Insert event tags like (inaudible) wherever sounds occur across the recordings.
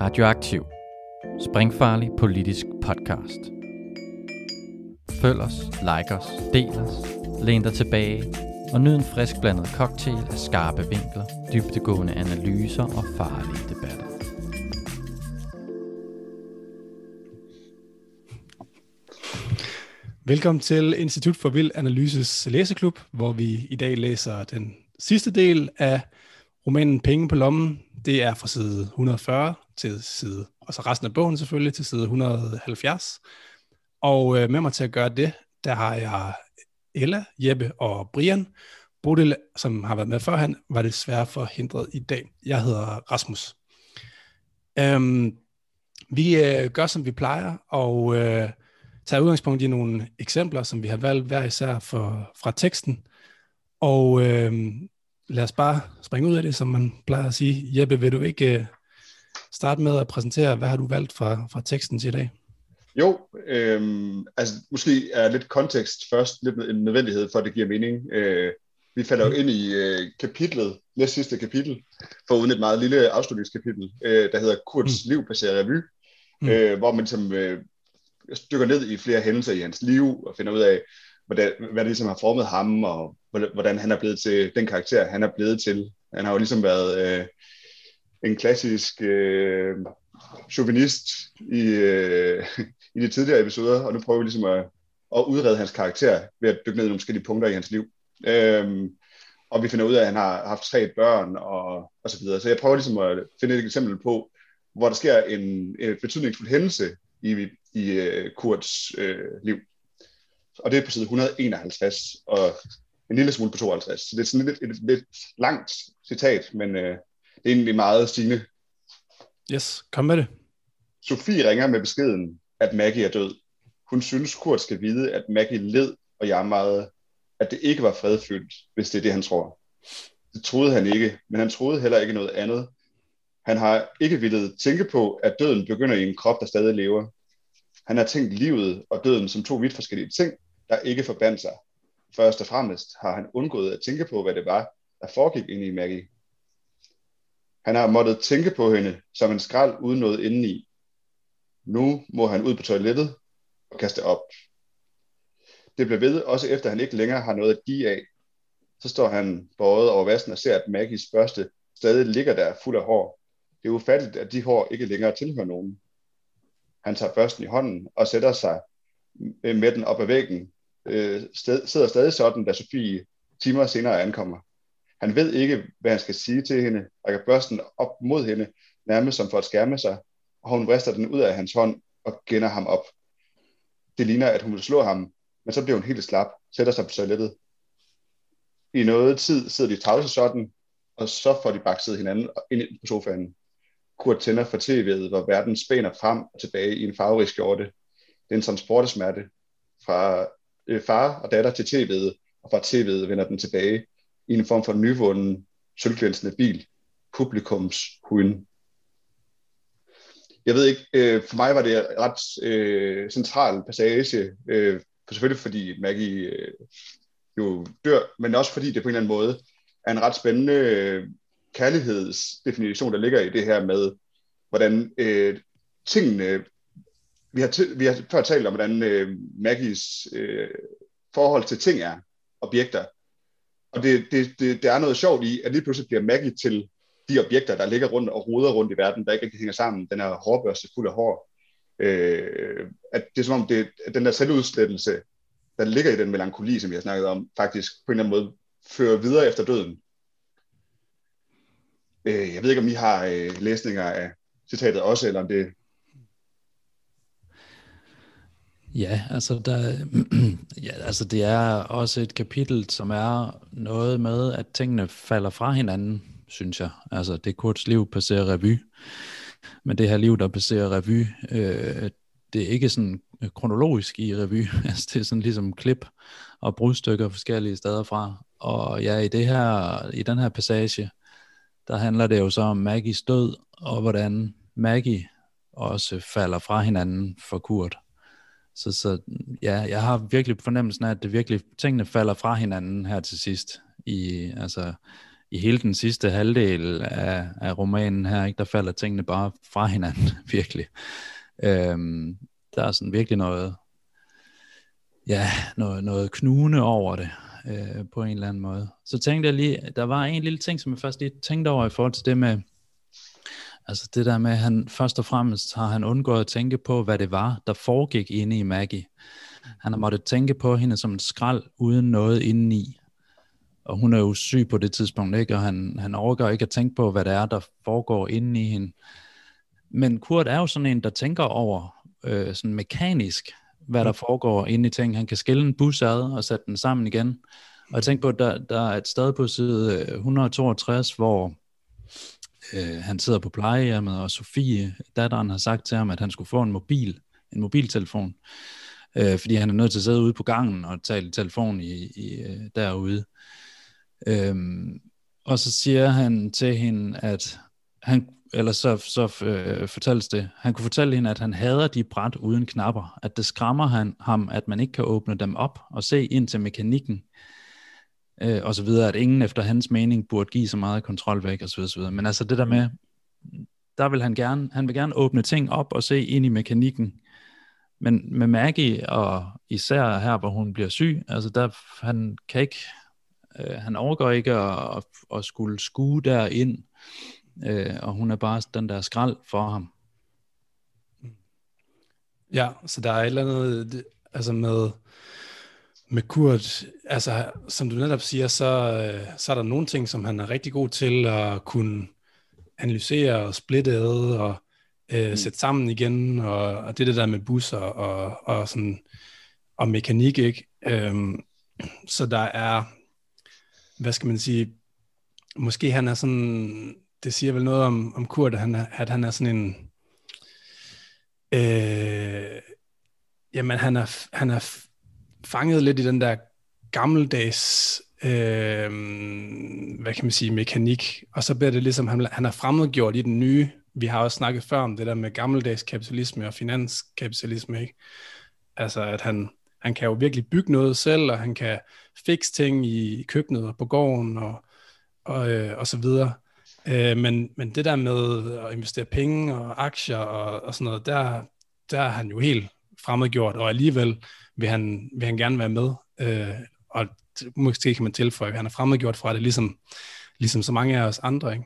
Radioaktiv. Springfarlig politisk podcast. Følg os, like os, del os, læn dig tilbage og nyd en frisk blandet cocktail af skarpe vinkler, dybtegående analyser og farlige debatter. Velkommen til Institut for Vild Analyses læseklub, hvor vi i dag læser den sidste del af romanen Penge på lommen. Det er fra side 140 til side, og så resten af bogen selvfølgelig, til side 170. Og øh, med mig til at gøre det, der har jeg Ella, Jeppe og Brian. Bodil, som har været med før, han var desværre forhindret i dag. Jeg hedder Rasmus. Øhm, vi øh, gør, som vi plejer, og øh, tager udgangspunkt i nogle eksempler, som vi har valgt hver især for, fra teksten. Og øh, lad os bare springe ud af det, som man plejer at sige. Jeppe, vil du ikke øh, starte med at præsentere, hvad har du valgt fra, fra teksten til i dag? Jo, øhm, altså måske er lidt kontekst først lidt en nødvendighed for, at det giver mening. Øh, vi falder jo ind i øh, kapitlet, næst sidste kapitel, for uden et meget lille afslutningskapitel, øh, der hedder Kurts mm. liv passerer revy, mm. øh, hvor man som, øh, dykker ned i flere hændelser i hans liv og finder ud af, hvordan, hvad det ligesom har formet ham, og hvordan han er blevet til den karakter, han er blevet til. Han har jo ligesom været øh, en klassisk øh, chauvinist i, øh, (laughs) i de tidligere episoder, og nu prøver vi ligesom at, at udrede hans karakter ved at dykke ned i nogle forskellige punkter i hans liv. Øhm, og vi finder ud af, at han har haft tre børn og, og så videre. Så jeg prøver ligesom at finde et eksempel på, hvor der sker en, en betydningsfuld hændelse i, i uh, Kurts øh, liv. Og det er på side 151, og en lille smule på 52. Så det er sådan lidt, et, et lidt langt citat, men øh, det er egentlig meget stigende. Yes, kom med det. Sofie ringer med beskeden, at Maggie er død. Hun synes, Kurt skal vide, at Maggie led og jamrede, at det ikke var fredfyldt, hvis det er det, han tror. Det troede han ikke, men han troede heller ikke noget andet. Han har ikke ville tænke på, at døden begynder i en krop, der stadig lever. Han har tænkt livet og døden som to vidt forskellige ting, der ikke forbandt sig. Først og fremmest har han undgået at tænke på, hvad det var, der foregik inde i Maggie. Han har måttet tænke på hende som en skrald uden noget indeni. Nu må han ud på toilettet og kaste op. Det bliver ved, også efter han ikke længere har noget at give af. Så står han bøjet over vasken og ser, at Maggies børste stadig ligger der fuld af hår. Det er ufatteligt, at de hår ikke længere tilhører nogen. Han tager børsten i hånden og sætter sig med den op ad væggen. Øh, sted, sidder stadig sådan, da Sofie timer senere ankommer. Han ved ikke, hvad han skal sige til hende, rækker børsten op mod hende, nærmest som for at skærme sig, og hun vrister den ud af hans hånd og gænder ham op. Det ligner, at hun vil slå ham, men så bliver hun helt slap, sætter sig på toilettet. I noget tid sidder de tavse sådan, og så får de bakset hinanden ind på sofaen. Kurt tænder for tv'et, hvor verden spænder frem og tilbage i en farverig skjorte. Det er en transportesmerte fra øh, far og datter til tv'et, og fra tv'et vender den tilbage i en form for nyvunden, sølvglænsende bil. Publikums huden. Jeg ved ikke, øh, for mig var det ret øh, central passage, øh, for selvfølgelig fordi Maggie øh, jo dør, men også fordi det på en eller anden måde er en ret spændende øh, kærlighedsdefinition, der ligger i det her med, hvordan øh, tingene, vi har, t- vi har før talt om, hvordan øh, Maggies øh, forhold til ting er, objekter, og det, det, det, det er noget sjovt i, at lige pludselig bliver Maggie til de objekter, der ligger rundt og ruder rundt i verden, der ikke rigtig hænger sammen. Den her hårbørste fuld af hår. Øh, at det er som om, det, at den der selvudslettelse, der ligger i den melankoli, som vi har snakket om, faktisk på en eller anden måde fører videre efter døden. Øh, jeg ved ikke, om I har øh, læsninger af citatet også, eller om det... Ja, altså, der, (clears throat) ja, altså det er også et kapitel, som er noget med, at tingene falder fra hinanden, synes jeg. Altså det Kurts liv passerer revy. Men det her liv, der passerer revy, øh, det er ikke sådan kronologisk i revy. (laughs) altså det er sådan ligesom klip og brudstykker forskellige steder fra. Og ja, i, det her, i den her passage, der handler det jo så om Maggies død, og hvordan Maggie også falder fra hinanden for Kurt. Så, så ja, jeg har virkelig fornemmelsen af, at det virkelig, tingene falder fra hinanden her til sidst, i, altså, i hele den sidste halvdel af, af romanen her, ikke, der falder tingene bare fra hinanden, (laughs) virkelig. Øhm, der er sådan virkelig noget, ja, noget, noget knugende over det, øh, på en eller anden måde. Så tænkte jeg lige, der var en lille ting, som jeg først lige tænkte over i forhold til det med, altså det der med, at han først og fremmest har han undgået at tænke på, hvad det var, der foregik inde i Maggie. Han har måttet tænke på hende som en skrald, uden noget indeni. Og hun er jo syg på det tidspunkt, ikke? og han, han overgår ikke at tænke på, hvad det er, der foregår inde i hende. Men Kurt er jo sådan en, der tænker over øh, sådan mekanisk, hvad der foregår inde i ting. Han kan skille en bus ad og sætte den sammen igen. Og jeg tænker på, at der, der er et sted på side 162, hvor øh, han sidder på plejehjemmet, og Sofie, datteren, har sagt til ham, at han skulle få en mobil, en mobiltelefon, øh, fordi han er nødt til at sidde ude på gangen og tale i telefon i, i, øh, derude. Øhm, og så siger han til hende, at han, eller så, så øh, fortælles det, han kunne fortælle hende, at han hader de bræt uden knapper, at det skræmmer han, ham, at man ikke kan åbne dem op og se ind til mekanikken, øh, og så videre, at ingen efter hans mening burde give så meget kontrol væk, og så videre, så videre. Men altså det der med, der vil han gerne, han vil gerne åbne ting op og se ind i mekanikken, men med Maggie, og især her, hvor hun bliver syg, altså der, han kan ikke, øh, han overgår ikke at, at, at skulle skue derind, øh, og hun er bare den der skrald for ham. Ja, så der er et eller andet, altså med, med Kurt, altså som du netop siger, så, øh, så er der nogle ting, som han er rigtig god til at kunne analysere og splitte ad og øh, mm. sætte sammen igen, og, og det, det der med busser og, og, sådan, og mekanik, ikke? Øhm, så der er, hvad skal man sige, måske han er sådan, det siger vel noget om, om Kurt, at han er, at han er sådan en, øh, jamen han er, han er fanget lidt i den der gammeldags, øh, hvad kan man sige, mekanik, og så bliver det ligesom, han, han er fremmedgjort i den nye, vi har også snakket før om det der med gammeldags kapitalisme og finanskapitalisme, ikke? Altså at han, han kan jo virkelig bygge noget selv, og han kan fikse ting i køkkenet og på gården og, og, øh, og så videre. Øh, men, men det der med at investere penge og aktier og, og sådan noget, der, der er han jo helt fremmedgjort, og alligevel vil han, vil han gerne være med. Øh, og måske kan man tilføje, at han er fremmedgjort fra det, ligesom, ligesom så mange af os andre. Ikke?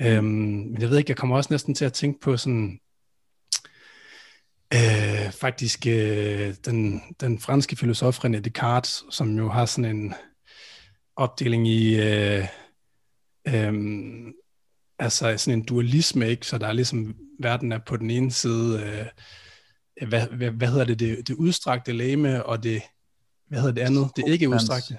Øhm, men jeg ved ikke, jeg kommer også næsten til at tænke på sådan, øh, faktisk øh, den, den franske filosof René Descartes, som jo har sådan en opdeling i, øh, øh, altså sådan en dualisme, ikke? så der er ligesom, verden er på den ene side, øh, hvad, hvad, hvad hedder det, det, det udstrakte læme, og det, hvad hedder det andet, det ikke udstrakte.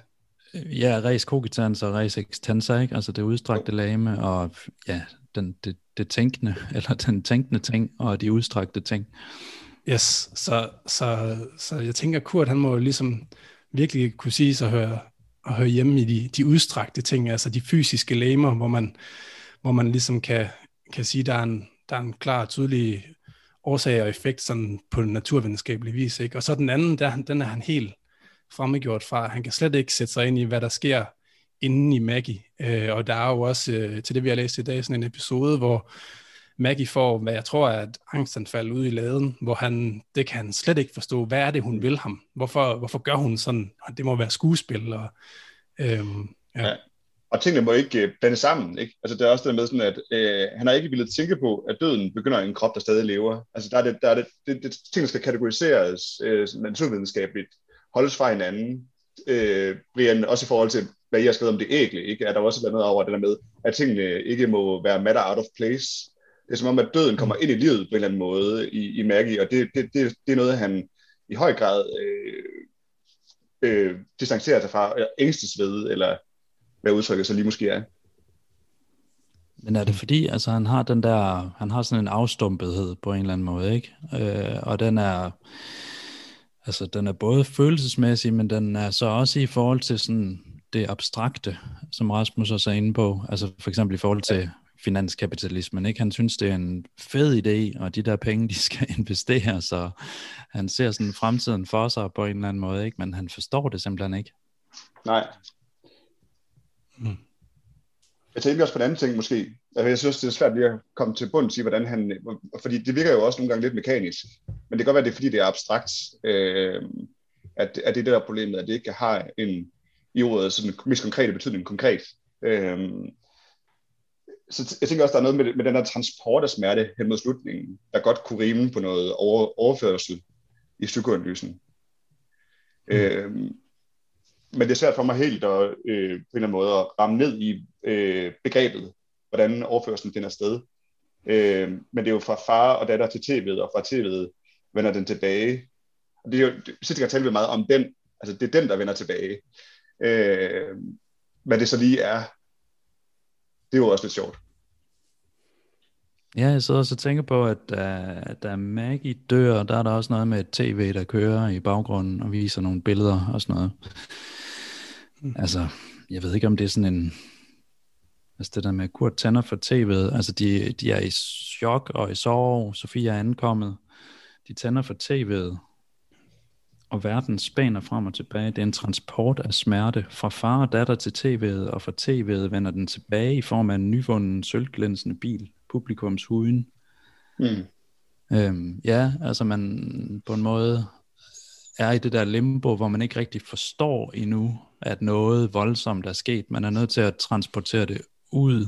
Ja, res cogitans og res extensa, ikke? altså det udstrakte lame og ja, den, det, det tænkende, (laughs) eller den tænkende ting og de udstrakte ting. Yes, så, så, så jeg tænker, Kurt han må ligesom virkelig kunne sige sig at høre, at høre hjemme i de, de udstrakte ting, altså de fysiske lamer, hvor man, hvor man ligesom kan, kan sige, der er en, der er en klar og tydelig årsag og effekt sådan på naturvidenskabelig vis. Ikke? Og så den anden, der, den er han helt fremmedgjort fra. Han kan slet ikke sætte sig ind i, hvad der sker inden i Maggie. Øh, og der er jo også, øh, til det vi har læst i dag, sådan en episode, hvor Maggie får, hvad jeg tror er et angstanfald ude i laden, hvor han, det kan han slet ikke forstå. Hvad er det, hun vil ham? Hvorfor, hvorfor gør hun sådan? Det må være skuespil. Og, øhm, ja. ja. Og tingene må ikke øh, blande sammen. Ikke? Altså, det er også det med sådan, at øh, han har ikke ville tænke på, at døden begynder i en krop, der stadig lever. Altså, der er det, der er det, det, det ting, skal kategoriseres øh, naturvidenskabeligt holdes fra hinanden. Øh, Brian, også i forhold til, hvad I har skrevet om det ægle, ikke? er der også noget over det der med, at tingene ikke må være matter out of place. Det er som om, at døden kommer ind i livet på en eller anden måde i, i Maggie, og det, det, det, det er noget, han i høj grad øh, øh, distancerer sig fra, eller ængstes ved, eller hvad udtrykket så lige måske er. Men er det fordi, altså han har den der, han har sådan en afstumpethed på en eller anden måde, ikke? Øh, og den er, Altså, den er både følelsesmæssig, men den er så også i forhold til sådan det abstrakte, som Rasmus også er inde på. Altså for eksempel i forhold til finanskapitalismen. Ikke? Han synes, det er en fed idé, og de der penge, de skal (laughs) investere, så han ser sådan fremtiden for sig på en eller anden måde, ikke? men han forstår det simpelthen ikke. Nej. Hmm. jeg tænker også på en anden ting måske. Altså, jeg synes, det er svært lige at komme til bunds i, hvordan han... Fordi det virker jo også nogle gange lidt mekanisk. Men det kan godt være, det er, fordi det er abstrakt, øh, at, at det er det der problemet, at det ikke har en i ordet sådan mest konkrete betydning konkret. Øh, så jeg tænker også, der er noget med, med den der transport af smerte hen mod slutningen, der godt kunne rime på noget over, overførsel i psykoanalysen. Mm. Øh, men det er svært for mig helt at, øh, på en eller anden måde at ramme ned i øh, begrebet, hvordan overførselen finder sted. Øh, men det er jo fra far og datter til tv'et, og fra tv'et vender den tilbage. Og det er jo, sidste gang talte vi meget om den, altså det er den, der vender tilbage. Øh, hvad det så lige er, det er jo også lidt sjovt. Ja, jeg sidder også og tænker på, at uh, da Maggie dør, der er der også noget med et tv, der kører i baggrunden og viser nogle billeder og sådan noget. Mm. Altså, jeg ved ikke, om det er sådan en... Altså det der med Kurt tænder for tv'et, altså de, de er i chok og i sorg, Sofie er ankommet, de tænder for tv'et, og verden spænder frem og tilbage. Det er en transport af smerte fra far og datter til tv'et, og fra tv'et vender den tilbage i form af en nyvunden sølvglænsende bil, publikums huden. Mm. Øhm, ja, altså man på en måde er i det der limbo, hvor man ikke rigtig forstår endnu, at noget voldsomt er sket. Man er nødt til at transportere det ud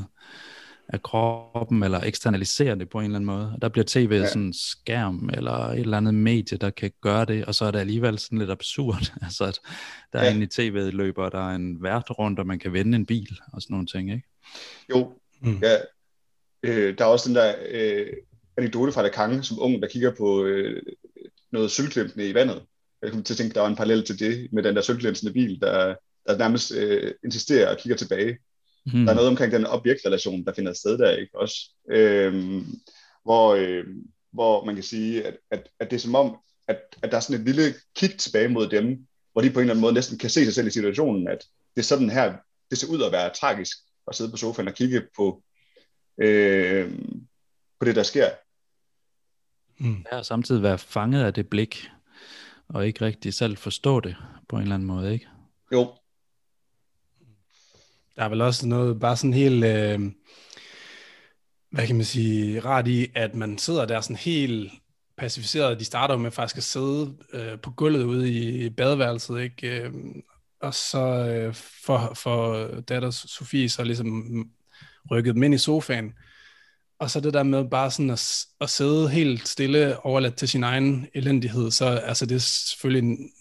af kroppen, eller eksternalisere det på en eller anden måde. Og der bliver tv ja. sådan en skærm, eller et eller andet medie, der kan gøre det, og så er det alligevel sådan lidt absurd. (laughs) altså, at der ja. er inde i tv løber, der er en vært rundt, og man kan vende en bil, og sådan nogle ting, ikke? Jo, mm. ja. Øh, der er også den der øh, anekdote fra Lacan, som ung, der kigger på øh, noget sølvklimpende i vandet, jeg kom til at tænke, der var en parallel til det, med den der sølvglænsende bil, der, der nærmest øh, insisterer og kigger tilbage. Mm. Der er noget omkring den objektrelation, der finder sted der, ikke også? Øhm, hvor, øh, hvor man kan sige, at, at, at det er som om, at, at der er sådan et lille kig tilbage mod dem, hvor de på en eller anden måde næsten kan se sig selv i situationen, at det er sådan her, det ser ud at være tragisk at sidde på sofaen og kigge på, øh, på det, der sker. Mm. Ja, og samtidig være fanget af det blik, og ikke rigtig selv forstå det på en eller anden måde, ikke? Jo. Der er vel også noget bare sådan helt, øh, hvad kan man sige, rart i, at man sidder der sådan helt pacificeret. De starter med faktisk at sidde øh, på gulvet ude i badeværelset, ikke? Øh, og så øh, for, for datter Sofie så ligesom rykket dem ind i sofaen, og så det der med bare sådan at, at sidde helt stille, overladt til sin egen elendighed, så altså det er selvfølgelig en,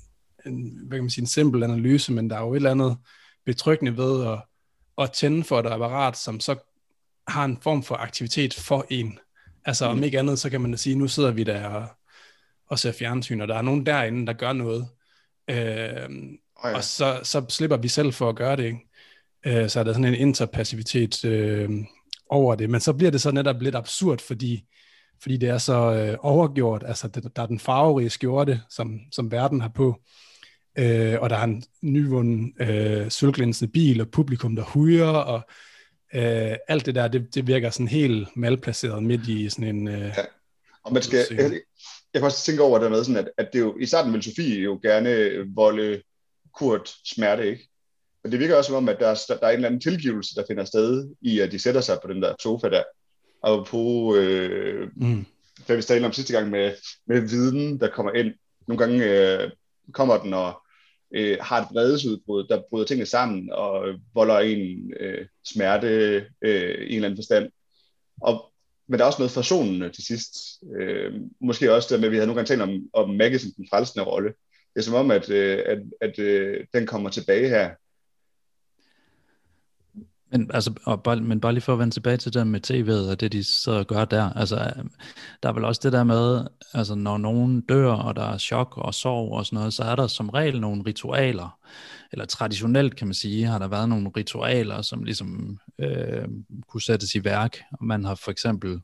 en, hvad kan man sige, en simpel analyse, men der er jo et eller andet betryggende ved at, at tænde for et apparat, som så har en form for aktivitet for en. Altså mm. om ikke andet, så kan man da sige, nu sidder vi der og, og ser fjernsyn, og der er nogen derinde, der gør noget. Øh, oh ja. Og så, så slipper vi selv for at gøre det, ikke? Øh, så er der sådan en interpassivitet, øh, over det, men så bliver det så netop lidt absurd, fordi, fordi det er så øh, overgjort, altså det, der er den farverige skjorte, som, som verden har på, øh, og der er en nyvunden øh, sølvglænsende bil, og publikum, der hujer, og øh, alt det der, det, det virker sådan helt malplaceret midt i sådan en... Øh, ja. Og man skal, jeg, jeg kan også tænke over det med, sådan at, at det jo, i starten vil Sofie jo gerne volde Kurt smerte, ikke? Men det virker også som om, at der er, der er en eller anden tilgivelse, der finder sted i, at de sætter sig på den der sofa der. Og på, øh, mm. hvad vi talte om sidste gang med, med viden, der kommer ind. Nogle gange øh, kommer den og øh, har et vredesudbrud, der bryder tingene sammen og volder en øh, smerte øh, i en eller anden forstand. Og, men der er også noget forsonende til sidst. Øh, måske også det med, at vi havde nogle gange talt om, om Maggie som den frelsende rolle. Det er som om, at, øh, at, at øh, den kommer tilbage her men, altså, og bare, men bare lige for at vende tilbage til det med tv'et og det, de så gør der. Altså, øh, der er vel også det der med, altså, når nogen dør, og der er chok og sorg og sådan noget, så er der som regel nogle ritualer. Eller traditionelt, kan man sige, har der været nogle ritualer, som ligesom øh, kunne sættes i værk. Man har for eksempel øh,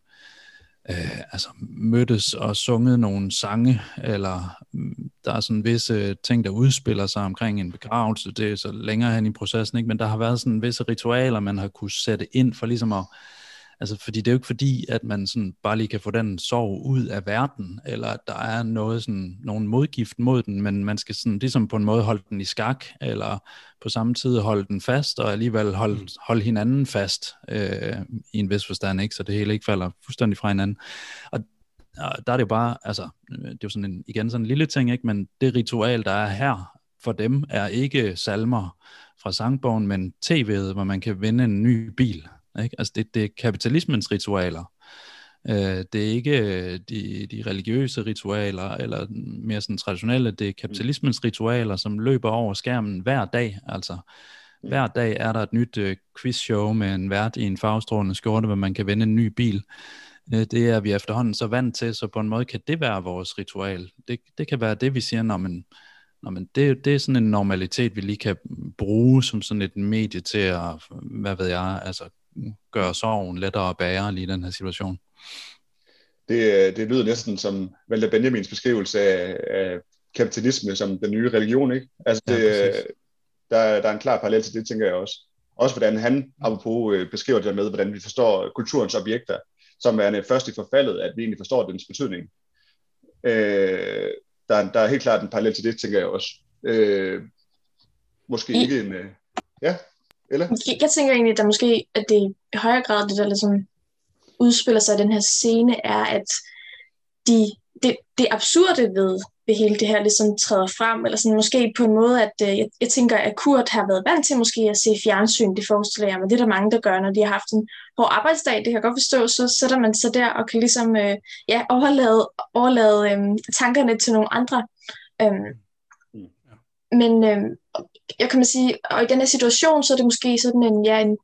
Øh, altså mødtes og sunget nogle sange, eller mm, der er sådan visse ting, der udspiller sig omkring en begravelse, det er så længere hen i processen, ikke? men der har været sådan visse ritualer, man har kunne sætte ind for ligesom at, Altså, fordi det er jo ikke fordi, at man sådan bare lige kan få den sorg ud af verden, eller at der er noget sådan, nogen modgift mod den, men man skal sådan, ligesom på en måde holde den i skak, eller på samme tid holde den fast, og alligevel holde, mm. holde hinanden fast øh, i en vis forstand, ikke? så det hele ikke falder fuldstændig fra hinanden. Og, og der er det jo bare, altså, det er jo sådan en, igen sådan en lille ting, ikke? men det ritual, der er her for dem, er ikke salmer fra sangbogen, men tv'et, hvor man kan vinde en ny bil. Ikke? Altså det, det er kapitalismens ritualer. Øh, det er ikke øh, de, de religiøse ritualer, eller mere sådan traditionelle, det er kapitalismens ritualer, som løber over skærmen hver dag. Altså mm. hver dag er der et nyt øh, quizshow med en vært i en farvestrålende skjorte, hvor man kan vinde en ny bil. Øh, det er vi efterhånden så vant til, så på en måde kan det være vores ritual. Det, det kan være det, vi siger, når man, når man det, det er sådan en normalitet, vi lige kan bruge som sådan et medie til at, hvad ved jeg, altså gøre sorgen lettere at bære lige i den her situation. Det, det lyder næsten som Walter Benjamins beskrivelse af, af kapitalisme som den nye religion, ikke? Altså det, ja, der, der er en klar parallel til det, tænker jeg også. Også hvordan han, apropos, øh, beskriver det der med, hvordan vi forstår kulturens objekter, som er først i forfaldet, at vi egentlig forstår dens betydning. Øh, der, der er helt klart en parallel til det, tænker jeg også. Øh, måske I, ikke en... Øh, ja? Eller? Jeg, tænker egentlig, at der måske, at det i højere grad, det der ligesom udspiller sig i den her scene, er, at de, det, det absurde ved, ved hele det her ligesom træder frem, eller sådan måske på en måde, at øh, jeg, jeg tænker, at Kurt har været vant til måske at se fjernsyn, det forestiller jeg mig. Det er der mange, der gør, når de har haft en hård arbejdsdag, det kan jeg godt forstå, så sætter man sig der og kan ligesom øh, ja, overlade, overlade øh, tankerne til nogle andre. Mm men øh, jeg kan man sige, og i den her situation, så er det måske sådan en, ja, en,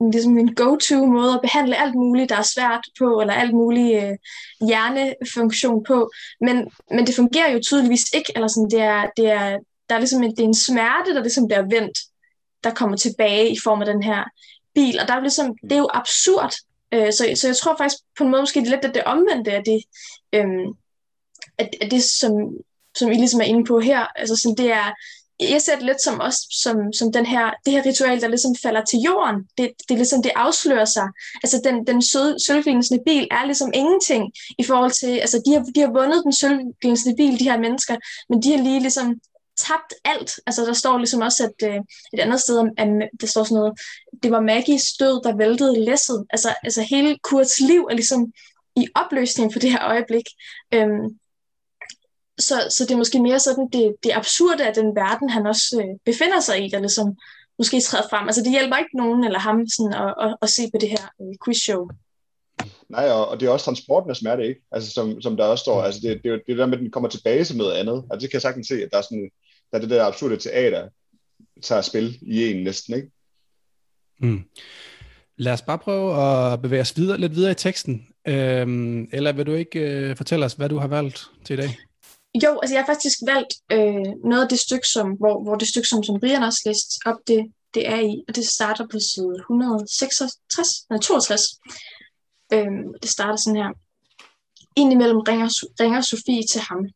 en, ligesom en go-to måde at behandle alt muligt, der er svært på, eller alt muligt øh, hjernefunktion på. Men, men det fungerer jo tydeligvis ikke, eller sådan, det er, det er, der er ligesom en, det er en smerte, der ligesom bliver vendt, der kommer tilbage i form af den her bil, og der er ligesom, det er jo absurd. Øh, så, så jeg tror faktisk på en måde måske lidt, at det omvendte at det, øh, at, at det som, som I ligesom er inde på her, altså sådan, det er, jeg ser det lidt som også som, som den her, det her ritual, der ligesom falder til jorden. Det, det, er ligesom, det afslører sig. Altså den, den sølvglinsende bil er ligesom ingenting i forhold til, altså de har, de har vundet den sølvglinsende bil, de her mennesker, men de har lige ligesom tabt alt. Altså der står ligesom også at, øh, et andet sted, at der står sådan noget, det var Maggies død, der væltede læsset. Altså, altså hele Kurts liv er ligesom i opløsning for det her øjeblik. Øhm, så, så det er måske mere sådan det, det absurde af den verden, han også øh, befinder sig i, der ligesom måske træder frem. Altså det hjælper ikke nogen eller ham sådan, at, at, at se på det her øh, quizshow. Nej, og, og det er også transporten af smerte, ikke? Altså som, som der også står, altså det, det, det der med, at den kommer tilbage som noget andet. Altså det kan jeg sagtens se, at der er sådan, der er det der absurde teater, tager spil i en næsten, ikke? Mm. Lad os bare prøve at bevæge os videre, lidt videre i teksten. Øhm, eller vil du ikke øh, fortælle os, hvad du har valgt til i dag? Jo, altså jeg har faktisk valgt øh, noget af det stykke, som, hvor, hvor det stykke, som, som Brian også læste op, det, det er i, og det starter på side 166, nej, 62. Øh, det starter sådan her. Indimellem ringer, ringer Sofie til ham.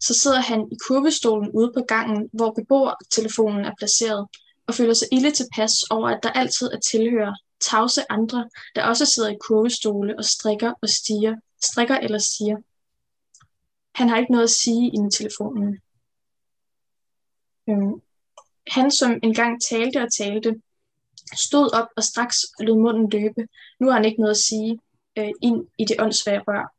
Så sidder han i kurvestolen ude på gangen, hvor beboertelefonen er placeret, og føler sig ille tilpas over, at der altid er tilhører tavse andre, der også sidder i kurvestole og strikker og stiger, strikker eller siger. Han har ikke noget at sige i telefonen. Øhm, han, som engang talte og talte, stod op og straks lod munden løbe. Nu har han ikke noget at sige øh, ind i det åndssvage rør.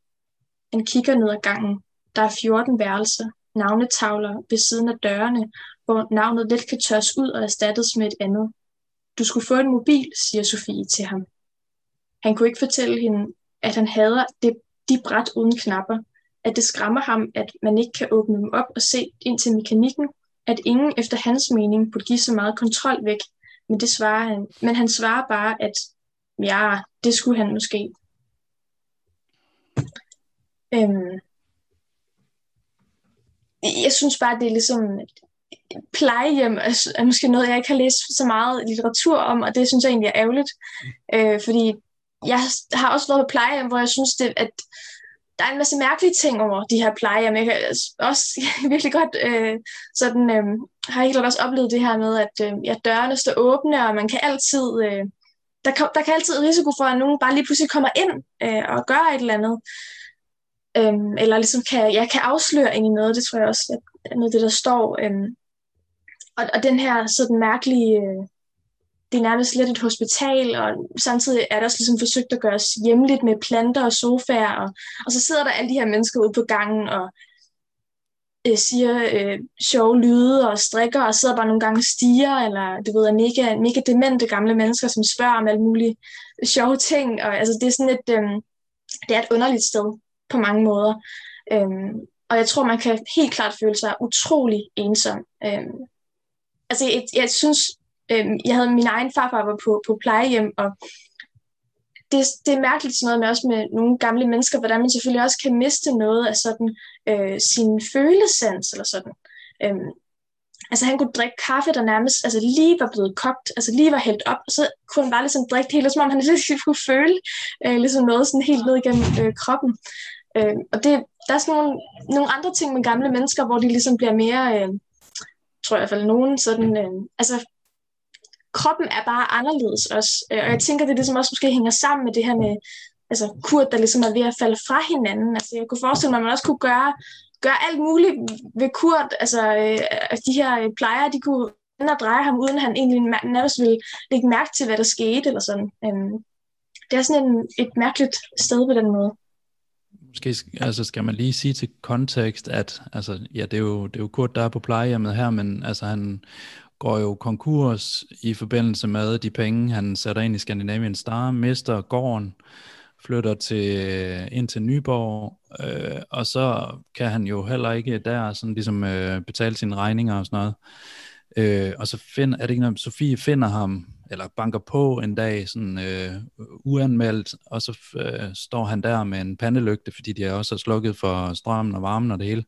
Han kigger ned ad gangen. Der er 14 værelser, navnetavler ved siden af dørene, hvor navnet let kan tørres ud og erstattes med et andet. Du skulle få en mobil, siger Sofie til ham. Han kunne ikke fortælle hende, at han hader det, de bræt uden knapper, at det skræmmer ham, at man ikke kan åbne dem op og se ind til mekanikken, at ingen efter hans mening burde give så meget kontrol væk, men, det svarer han, men han svarer bare, at ja, det skulle han måske. Øhm, jeg synes bare, det er ligesom plejehjem er, er måske noget, jeg ikke har læst så meget litteratur om, og det synes jeg egentlig er ærgerligt, øh, fordi jeg har også været på plejehjem, hvor jeg synes, det, at der er en masse mærkelige ting over de her plejehjem. Jeg kan også (laughs) virkelig godt øh, sådan, øh, har helt også oplevet det her med, at øh, ja, dørene står åbne, og man kan altid, øh, der, kan, der kan altid risiko for, at nogen bare lige pludselig kommer ind øh, og gør et eller andet. Øhm, eller ligesom kan, ja, kan afsløre ind i noget, det tror jeg også er noget af det, der står. Øhm, og, og den her sådan mærkelige, øh, det er nærmest lidt et hospital, og samtidig er der også ligesom forsøgt at gøre os hjemligt med planter og sofaer, og, og så sidder der alle de her mennesker ude på gangen og øh, siger øh, sjove lyde og strikker, og sidder bare nogle gange og stiger, eller du ved, er mega, mega demente gamle mennesker, som spørger om alle mulige sjove ting, og altså det er sådan et, øh, det er et underligt sted på mange måder. øh, og jeg tror, man kan helt klart føle sig utrolig ensom. Øh, altså, jeg, jeg synes, øhm, jeg havde min egen farfar var på, på plejehjem, og det, det er mærkeligt sådan noget med også med nogle gamle mennesker, hvordan man selvfølgelig også kan miste noget af sådan øh, sin følesans eller sådan. Øhm, altså han kunne drikke kaffe, der nærmest altså, lige var blevet kogt, altså lige var hældt op, og så kunne han bare ligesom drikke det hele, som om han (laughs) ligesom kunne føle øh, ligesom noget sådan helt ned igennem øh, kroppen. Øh, og det, der er sådan nogle, nogle andre ting med gamle mennesker, hvor de ligesom bliver mere, øh, tror jeg i hvert fald nogen sådan, øh, altså kroppen er bare anderledes også. Øh, og jeg tænker, det er ligesom også måske hænger sammen med det her med, altså Kurt, der ligesom er ved at falde fra hinanden. Altså jeg kunne forestille mig, at man også kunne gøre, gøre alt muligt ved Kurt. Altså øh, de her øh, plejer, de kunne og dreje ham, uden han egentlig nærmest ville lægge mærke til, hvad der skete, eller sådan. Øhm, det er sådan en, et mærkeligt sted på den måde måske altså skal man lige sige til kontekst, at altså, ja, det, er jo, det er jo Kurt, der er på plejehjemmet her, men altså, han går jo konkurs i forbindelse med de penge, han sætter ind i Scandinavian Star, mister gården, flytter til, øh, ind til Nyborg, øh, og så kan han jo heller ikke der sådan ligesom øh, betale sine regninger og sådan noget. Øh, og så find, er det ikke noget, Sofie finder ham eller banker på en dag, sådan øh, uanmeldt, og så øh, står han der med en pandelygte, fordi de er også slukket for strømmen og varmen og det hele.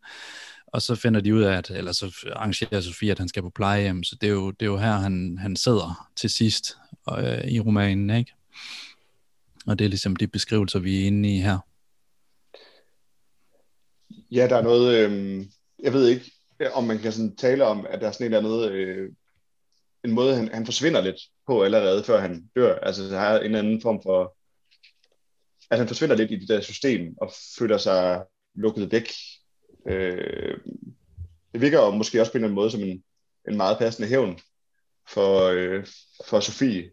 Og så finder de ud af, at, eller så arrangerer Sofie, at han skal på plejehjem, så det er jo, det er jo her, han, han sidder til sidst øh, i romanen, ikke? Og det er ligesom de beskrivelser, vi er inde i her. Ja, der er noget, øh, jeg ved ikke, om man kan sådan tale om, at der er sådan et eller andet øh, en måde, han, han forsvinder lidt på allerede, før han dør. Altså, der er en eller anden form for... Altså, han forsvinder lidt i det der system, og føler sig lukket væk. Øh, det virker jo måske også på en eller anden måde som en, en meget passende hævn for, øh, for Sofie,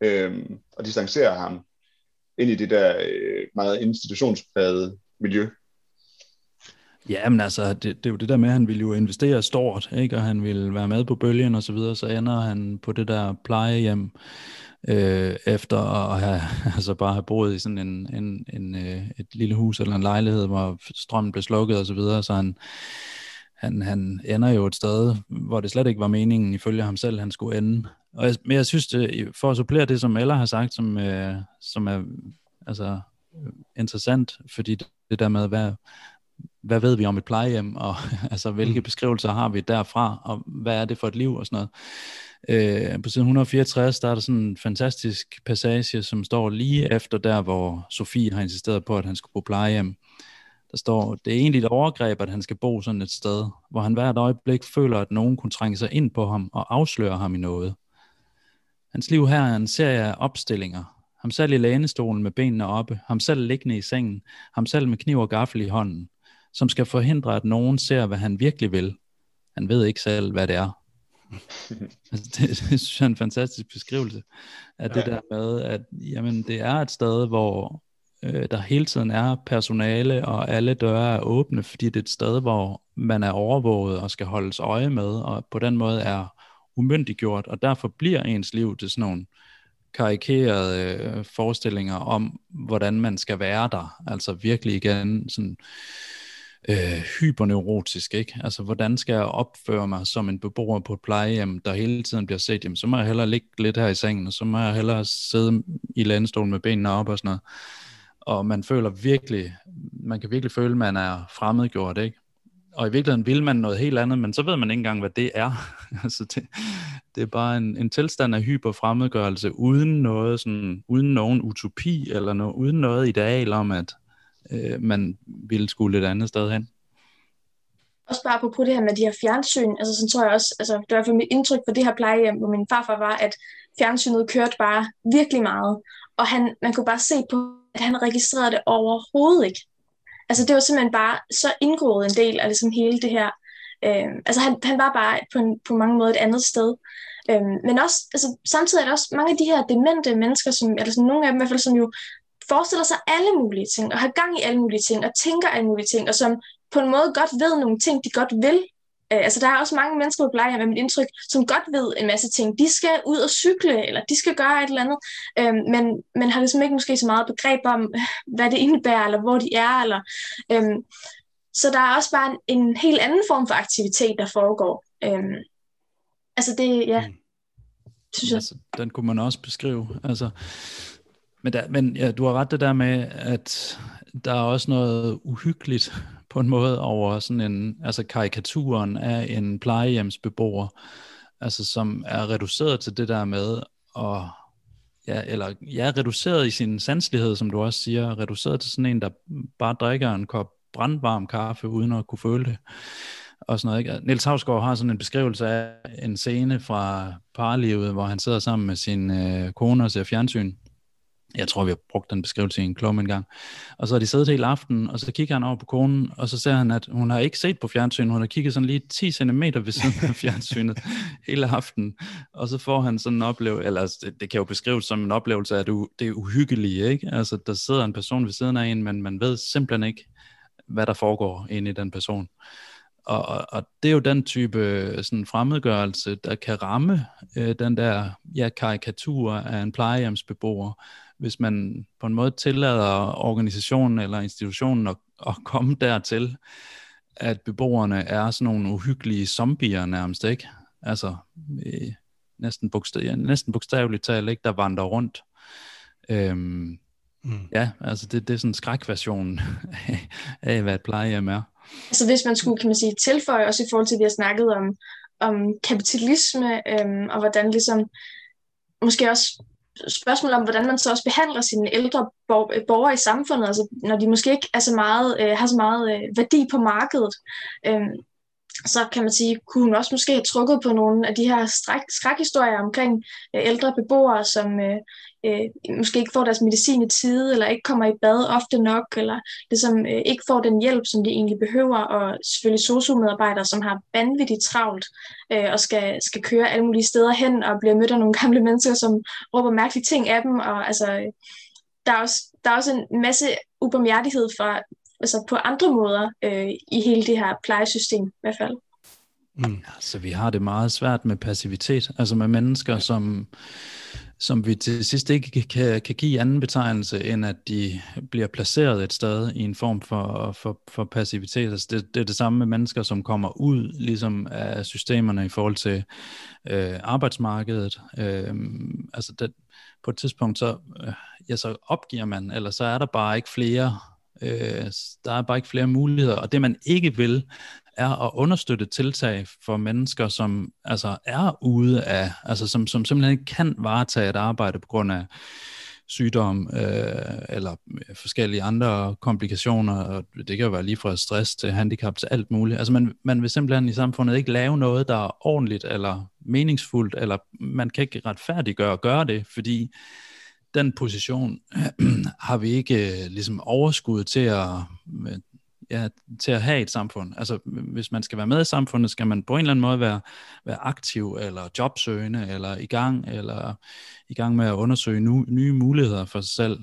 øh, og distancerer ham ind i det der øh, meget institutionsprægede miljø. Ja, men altså, det, det er jo det der med, at han ville jo investere stort, ikke? og han ville være med på bølgen og så videre, så ender han på det der plejehjem, øh, efter at have, (laughs) altså bare have boet i sådan en, en, en, øh, et lille hus eller en lejlighed, hvor strømmen blev slukket og så videre, så han, han, han ender jo et sted, hvor det slet ikke var meningen, ifølge ham selv, han skulle ende. Og jeg, men jeg synes, det, for at supplere det, som Ella har sagt, som, øh, som er altså, interessant, fordi det, det der med, hvad, hvad ved vi om et plejehjem, og (laughs) altså, hvilke mm. beskrivelser har vi derfra, og hvad er det for et liv og sådan noget. Øh, på side 164, der er der sådan en fantastisk passage, som står lige efter der, hvor Sofie har insisteret på, at han skulle på plejehjem. Der står, det er egentlig et overgreb, at han skal bo sådan et sted, hvor han hvert øjeblik føler, at nogen kunne trænge sig ind på ham og afsløre ham i noget. Hans liv her er en serie af opstillinger. Ham selv i lænestolen med benene oppe, ham selv liggende i sengen, ham selv med kniv og gaffel i hånden som skal forhindre, at nogen ser, hvad han virkelig vil. Han ved ikke selv, hvad det er altså, det, (laughs) det synes jeg er en fantastisk beskrivelse af det der med, at jamen, det er et sted, hvor øh, der hele tiden er personale, og alle døre er åbne, fordi det er et sted, hvor man er overvåget og skal holdes øje med, og på den måde er umyndiggjort, og derfor bliver ens liv til sådan nogle karikerede øh, forestillinger om, hvordan man skal være der. Altså virkelig igen sådan øh, hyperneurotisk, ikke? Altså, hvordan skal jeg opføre mig som en beboer på et plejehjem, der hele tiden bliver set, jamen, så må jeg hellere ligge lidt her i sengen, og så må jeg hellere sidde i landestolen med benene op og sådan noget. Og man føler virkelig, man kan virkelig føle, at man er fremmedgjort, ikke? Og i virkeligheden vil man noget helt andet, men så ved man ikke engang, hvad det er. (laughs) altså det, det er bare en, en tilstand af hyperfremmedgørelse, uden noget sådan, uden nogen utopi, eller no, uden noget ideal om, at øh, man ville skulle et andet sted hen. Også bare på det her med de her fjernsyn, altså sådan tror jeg også, altså det var i hvert fald mit indtryk på det her plejehjem, hvor min farfar var, at fjernsynet kørte bare virkelig meget, og han, man kunne bare se på, at han registrerede det overhovedet ikke. Altså det var simpelthen bare så indgroet en del af ligesom hele det her. Øh, altså han, han var bare på, en, på mange måder et andet sted. Øh, men også, altså, samtidig er der også mange af de her demente mennesker, som, eller sådan nogle af dem i hvert fald, som jo forestiller sig alle mulige ting, og har gang i alle mulige ting, og tænker alle mulige ting, og som på en måde godt ved nogle ting, de godt vil, Øh, altså, der er også mange mennesker på plejehjem med mit indtryk, som godt ved en masse ting. De skal ud og cykle, eller de skal gøre et eller andet, øh, men, men har ligesom ikke måske så meget begreb om, (laughs) hvad det indebærer, eller hvor de er. Eller, øh, så der er også bare en, en helt anden form for aktivitet, der foregår. Øh, altså, det, ja, mm. synes jeg. Altså, den kunne man også beskrive. Altså, men, der, men ja, du har ret det der med, at der er også noget uhyggeligt på en måde over sådan en, altså karikaturen af en plejehjemsbeboer, altså som er reduceret til det der med at ja, eller ja, reduceret i sin sanselighed, som du også siger, reduceret til sådan en, der bare drikker en kop brandvarm kaffe, uden at kunne føle det. Og sådan noget, ikke? Niels Havsgaard har sådan en beskrivelse af en scene fra parlivet, hvor han sidder sammen med sin øh, kone og ser fjernsyn. Jeg tror, vi har brugt den beskrivelse i en klum en gang. Og så har de siddet hele aften, og så kigger han over på konen, og så ser han, at hun har ikke set på fjernsynet. Hun har kigget sådan lige 10 cm ved siden af (laughs) fjernsynet hele aften. Og så får han sådan en oplevelse, eller altså, det, det kan jo beskrives som en oplevelse af, at det er uhyggelige, ikke? Altså, der sidder en person ved siden af en, men man ved simpelthen ikke, hvad der foregår inde i den person. Og, og, og det er jo den type sådan fremmedgørelse, der kan ramme øh, den der ja, karikatur af en plejehjemsbeboer, hvis man på en måde tillader organisationen eller institutionen at, at komme dertil, at beboerne er sådan nogle uhyggelige zombier nærmest, ikke? Altså, øh, næsten, bogstav, næsten bogstaveligt talt, ikke? Der vandrer rundt. Øhm, mm. Ja, altså det, det er sådan en skrækversion af, (laughs) af, hvad et plejehjem er. Altså hvis man skulle, kan man sige, tilføje også i forhold til, at vi har snakket om, om kapitalisme, øhm, og hvordan ligesom, måske også spørgsmål om, hvordan man så også behandler sine ældre øh, borgere i samfundet, altså når de måske ikke er så meget, øh, har så meget øh, værdi på markedet. Øh, så kan man sige, kunne hun også måske have trukket på nogle af de her skræk, skrækhistorier omkring øh, ældre beboere, som øh, øh, måske ikke får deres medicin i tide, eller ikke kommer i bad ofte nok, eller ligesom øh, ikke får den hjælp, som de egentlig behøver, og selvfølgelig sociomedarbejdere, som har vanvittigt travlt, øh, og skal, skal køre alle mulige steder hen, og bliver mødt af nogle (laughs) gamle mennesker, som råber mærkelige ting af dem, og altså, øh, der er også, der er også en masse ubarmhjertighed fra altså på andre måder øh, i hele det her plejesystem i hvert fald. Mm. Altså, vi har det meget svært med passivitet, altså med mennesker, som, som vi til sidst ikke kan, kan give anden betegnelse, end at de bliver placeret et sted i en form for, for, for passivitet. Altså det, det er det samme med mennesker, som kommer ud ligesom af systemerne i forhold til øh, arbejdsmarkedet. Øh, altså det, på et tidspunkt, så, øh, ja, så opgiver man, eller så er der bare ikke flere Øh, der er bare ikke flere muligheder, og det man ikke vil, er at understøtte tiltag for mennesker, som altså er ude af, altså som, som simpelthen ikke kan varetage et arbejde på grund af sygdom øh, eller øh, forskellige andre komplikationer, og det kan jo være lige fra stress til handicap til alt muligt. Altså man, man vil simpelthen i samfundet ikke lave noget, der er ordentligt eller meningsfuldt, eller man kan ikke retfærdiggøre at gøre det, fordi den position (clears throat) har vi ikke øh, ligesom overskud til at, øh, ja, til at have et samfund. Altså, hvis man skal være med i samfundet, skal man på en eller anden måde være, være aktiv, eller jobsøgende, eller i gang, eller i gang med at undersøge nu, nye muligheder for sig selv.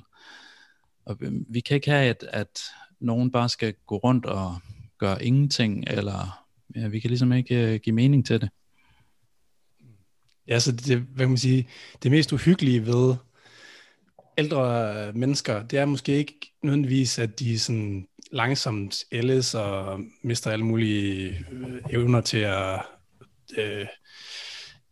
Og øh, vi kan ikke have, at, at nogen bare skal gå rundt og gøre ingenting, eller ja, vi kan ligesom ikke uh, give mening til det. Ja, så det, hvad kan man sige, det mest uhyggelige ved ældre mennesker, det er måske ikke nødvendigvis, at de sådan langsomt ældes og mister alle mulige øh, evner til at øh,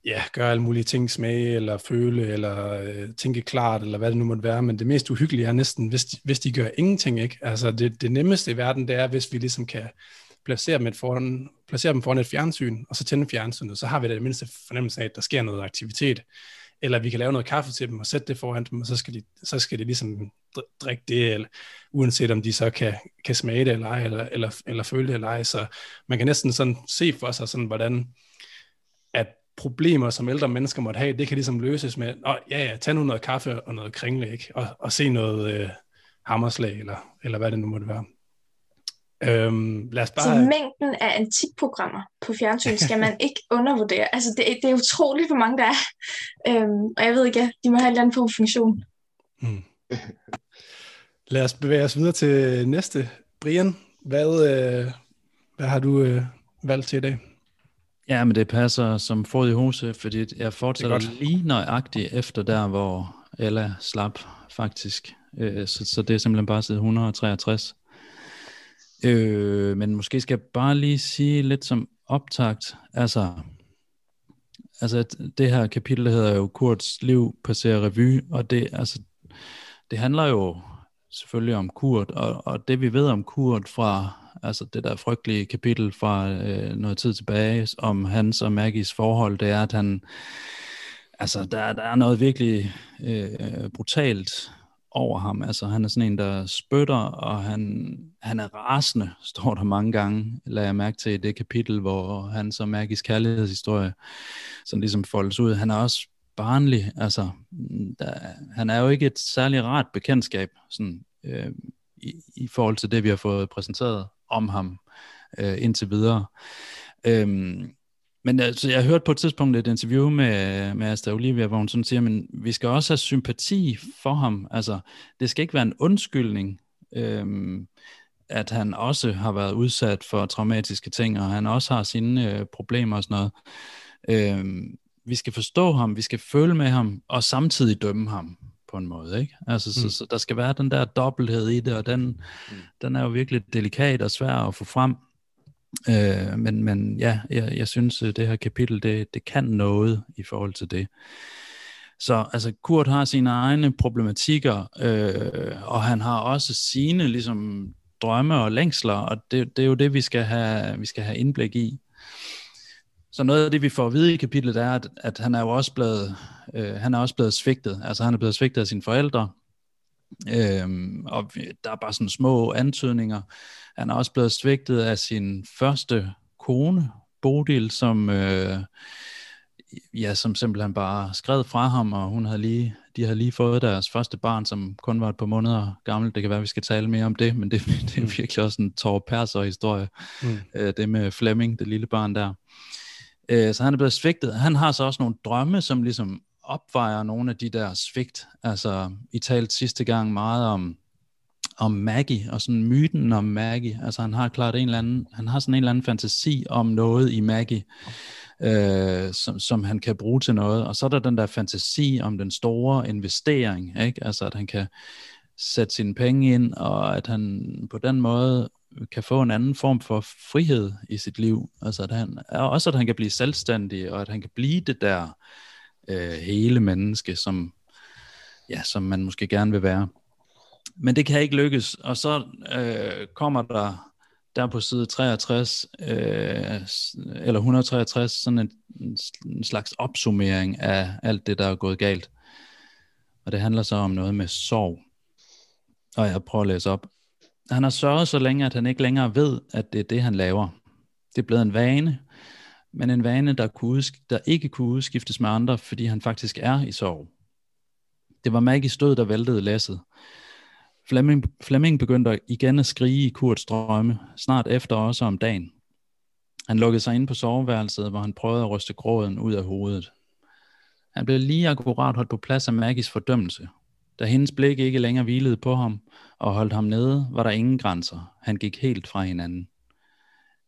ja, gøre alle mulige ting, smage eller føle eller øh, tænke klart, eller hvad det nu måtte være. Men det mest uhyggelige er næsten, hvis de, hvis de gør ingenting. Ikke? Altså det, det nemmeste i verden, det er, hvis vi ligesom kan placere dem, et foran, placere dem foran et fjernsyn, og så tænde fjernsynet, så har vi da det mindste fornemmelse af, at der sker noget aktivitet eller vi kan lave noget kaffe til dem og sætte det foran dem, og så skal de, så skal de ligesom drikke det, eller, uanset om de så kan, kan smage det eller ej, eller, eller, eller føle det eller ej. Så man kan næsten sådan se for sig, sådan, hvordan at problemer, som ældre mennesker måtte have, det kan ligesom løses med, Nå, ja, ja, tag nu noget kaffe og noget kringle, ikke? Og, og se noget øh, hammerslag, eller, eller hvad det nu måtte være. Øhm, lad os bare... Så mængden af antikprogrammer på fjernsyn skal man (laughs) ikke undervurdere. Altså, det, det er utroligt, hvor mange der er. Øhm, og jeg ved ikke, de må have en eller anden form funktion. Hmm. Lad os bevæge os videre til næste. Brian, hvad, øh, hvad har du øh, valgt til i dag? Ja, men det passer som fod i hose, fordi jeg fortsætter lige nøjagtigt efter der, hvor Ella slap faktisk. Øh, så, så det er simpelthen bare side 163. Øh, men måske skal jeg bare lige sige lidt som optakt. Altså, altså det her kapitel hedder jo Kurts liv passerer revy, og det, altså, det handler jo selvfølgelig om Kurt, og, og det vi ved om Kurt fra altså det der frygtelige kapitel fra øh, noget tid tilbage, om hans og Maggies forhold, det er, at han, altså der, der er noget virkelig øh, brutalt over ham. Altså han er sådan en, der spytter, og han, han er rasende, (laughs) står der mange gange, lader jeg mærke til i det kapitel, hvor han så magisk kærlighedshistorie som ligesom foldes ud. Han er også barnlig, altså mm, der, han er jo ikke et særlig rart bekendtskab, sådan, øh, i, i forhold til det, vi har fået præsenteret om ham øh, indtil videre. Øhm, men altså, jeg hørte på et tidspunkt et interview med, med Asta Olivia, hvor hun sådan siger, men vi skal også have sympati for ham. Altså, det skal ikke være en undskyldning, øhm, at han også har været udsat for traumatiske ting, og han også har sine øh, problemer og sådan noget. Øhm, vi skal forstå ham, vi skal føle med ham, og samtidig dømme ham på en måde. Ikke? Altså, mm. så, så der skal være den der dobbelthed i det, og den, mm. den er jo virkelig delikat og svær at få frem. Øh, men, men ja, jeg, jeg synes, øh, det her kapitel, det, det kan noget i forhold til det. Så altså, Kurt har sine egne problematikker, øh, og han har også sine ligesom, drømme og længsler, og det, det er jo det, vi skal have, vi skal have indblik i. Så noget af det, vi får at vide i kapitlet, er, at, at han er jo også blevet, øh, han er også blevet svigtet. Altså han er blevet svigtet af sine forældre, øhm, og der er bare sådan små antydninger. Han er også blevet svigtet af sin første kone, Bodil, som, øh, ja, som simpelthen bare skred fra ham, og hun havde lige, de havde lige fået deres første barn, som kun var et par måneder gammel. Det kan være, vi skal tale mere om det, men det, (laughs) det er mm. virkelig også en Torre Perser historie. Mm. Øh, det med Flemming, det lille barn der. Øh, så han er blevet svigtet. Han har så også nogle drømme, som ligesom opvejer nogle af de der svigt. Altså, I talte sidste gang meget om, om Maggie, og sådan myten om Maggie. Altså, han har klart en eller anden, han har sådan en eller anden fantasi om noget i Maggie, øh, som, som han kan bruge til noget. Og så er der den der fantasi om den store investering, ikke? Altså, at han kan sætte sine penge ind, og at han på den måde kan få en anden form for frihed i sit liv. Altså at han, også at han kan blive selvstændig, og at han kan blive det der øh, hele menneske, som, ja, som man måske gerne vil være. Men det kan ikke lykkes, og så øh, kommer der der på side 63, øh, eller 163, sådan en, en slags opsummering af alt det, der er gået galt. Og det handler så om noget med sorg. Og jeg prøver at læse op. Han har sørget så længe, at han ikke længere ved, at det er det, han laver. Det er blevet en vane, men en vane, der, kunne der ikke kunne udskiftes med andre, fordi han faktisk er i sorg. Det var Maggie stød, der væltede læsset. Flemming, Flemming begyndte igen at skrige i Kurts drømme, snart efter også om dagen. Han lukkede sig ind på soveværelset, hvor han prøvede at ryste gråden ud af hovedet. Han blev lige akkurat holdt på plads af Maggies fordømmelse. Da hendes blik ikke længere hvilede på ham og holdt ham nede, var der ingen grænser. Han gik helt fra hinanden.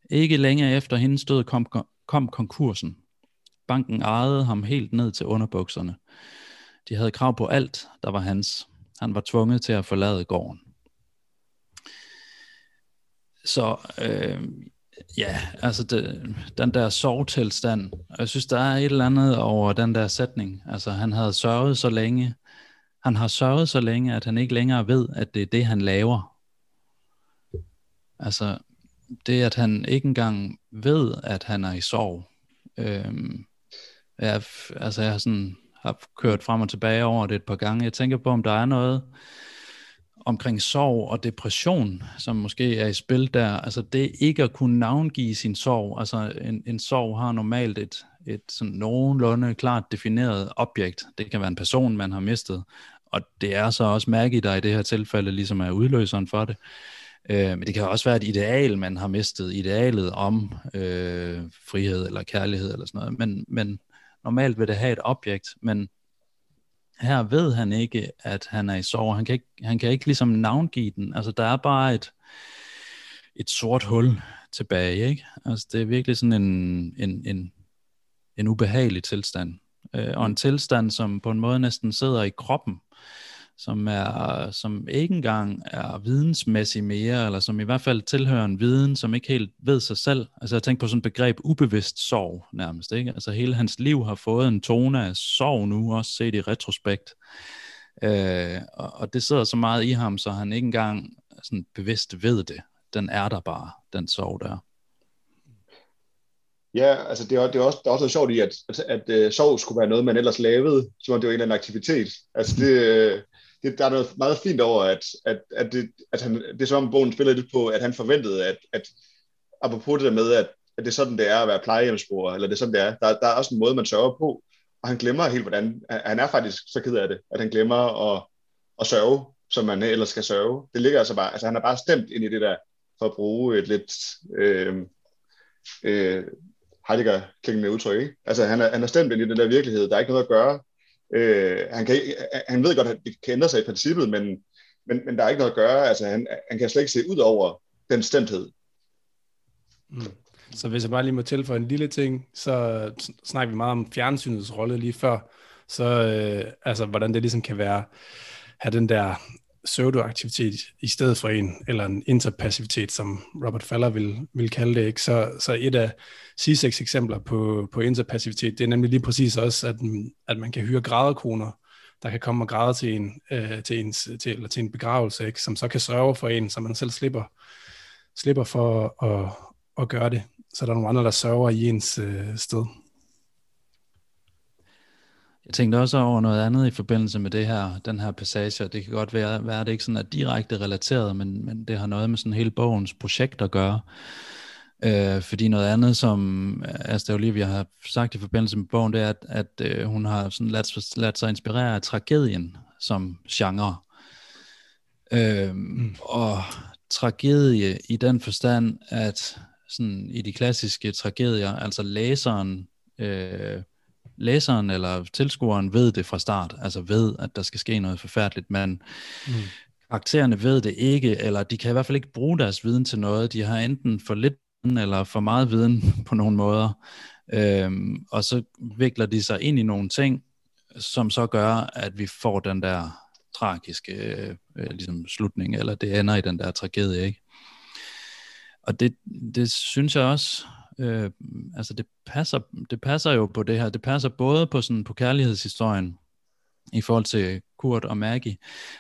Ikke længe efter hendes død kom, kom konkursen. Banken ejede ham helt ned til underbukserne. De havde krav på alt, der var hans. Han var tvunget til at forlade gården. Så øh, ja, altså det, den der sorgtilstand, jeg synes, der er et eller andet over den der sætning. Altså han havde sørget så længe, han har sørget så længe, at han ikke længere ved, at det er det, han laver. Altså, det at han ikke engang ved, at han er i sorg. Øh, jeg, altså, jeg har sådan har kørt frem og tilbage over det et par gange. Jeg tænker på, om der er noget omkring sorg og depression, som måske er i spil der. Altså det ikke at kunne navngive sin sorg. Altså en, en sorg har normalt et, et sådan nogenlunde klart defineret objekt. Det kan være en person, man har mistet, og det er så også Maggie, der i det her tilfælde ligesom er udløseren for det. Øh, men det kan også være et ideal, man har mistet, idealet om øh, frihed eller kærlighed eller sådan noget. Men, men normalt vil det have et objekt, men her ved han ikke, at han er i sorg. Han kan ikke, han kan ikke ligesom navngive den. Altså, der er bare et, et sort hul tilbage, ikke? Altså, det er virkelig sådan en, en, en, en ubehagelig tilstand. Øh, og en tilstand, som på en måde næsten sidder i kroppen som, er, som ikke engang er vidensmæssig mere, eller som i hvert fald tilhører en viden, som ikke helt ved sig selv. Altså jeg tænker på sådan et begreb ubevidst sorg nærmest. Ikke? Altså hele hans liv har fået en tone af sorg nu, også set i retrospekt. Øh, og, og det sidder så meget i ham, så han ikke engang sådan bevidst ved det. Den er der bare, den sorg der. Ja, altså det er, det er også, der er også noget sjovt i, at, at, at, at uh, sorg skulle være noget, man ellers lavede, som om det var en eller anden aktivitet. Altså det, øh, det, der er noget meget fint over, at, at, at, det, at han, det er som om bogen spiller lidt på, at han forventede, at, at apropos det der med, at, at det er sådan, det er at være plejehjemsbruger, eller det er sådan, det er. Der, der er også en måde, man sørger på, og han glemmer helt, hvordan, han er faktisk så ked af det, at han glemmer at, at sørge, som man ellers skal sørge. Det ligger altså bare, altså han er bare stemt ind i det der, for at bruge et lidt øh, øh, Heidegger klingende udtryk, ikke? Altså han er, han er stemt ind i den der virkelighed, der er ikke noget at gøre, Øh, han, kan, han ved godt, at det kan ændre sig i princippet, men, men, men der er ikke noget at gøre. Altså, han, han kan slet ikke se ud over den stemthed. Mm. Så hvis jeg bare lige må tilføje en lille ting, så snakker vi meget om fjernsynets rolle lige før. Så øh, altså, hvordan det ligesom kan være, have den der pseudoaktivitet i stedet for en, eller en interpassivitet, som Robert Faller vil, vil kalde det. Ikke? Så, så et af CISEX eksempler på, på interpassivitet, det er nemlig lige præcis også, at, at man kan hyre grædekoner, der kan komme og græde til en, øh, til, en, til, eller til en begravelse, ikke? som så kan sørge for en, så man selv slipper, slipper for at, at gøre det. Så der er nogle andre, der sørger i ens øh, sted. Jeg tænkte også over noget andet i forbindelse med det her, den her passage, det kan godt være, være at det ikke sådan er direkte relateret, men, men det har noget med sådan hele bogens projekt at gøre. Øh, fordi noget andet, som Asta Olivia har sagt i forbindelse med bogen, det er, at, at øh, hun har sådan ladt, ladt sig inspirere af tragedien som genre. Øh, mm. Og tragedie i den forstand, at sådan i de klassiske tragedier, altså læseren øh, læseren eller tilskueren ved det fra start, altså ved, at der skal ske noget forfærdeligt, men mm. karaktererne ved det ikke, eller de kan i hvert fald ikke bruge deres viden til noget. De har enten for lidt eller for meget viden (laughs) på nogle måder, øhm, og så vikler de sig ind i nogle ting, som så gør, at vi får den der tragiske øh, ligesom slutning, eller det ender i den der tragedie, ikke? Og det, det synes jeg også øh, altså det passer, det passer jo på det her, det passer både på sådan på kærlighedshistorien, i forhold til Kurt og Maggie.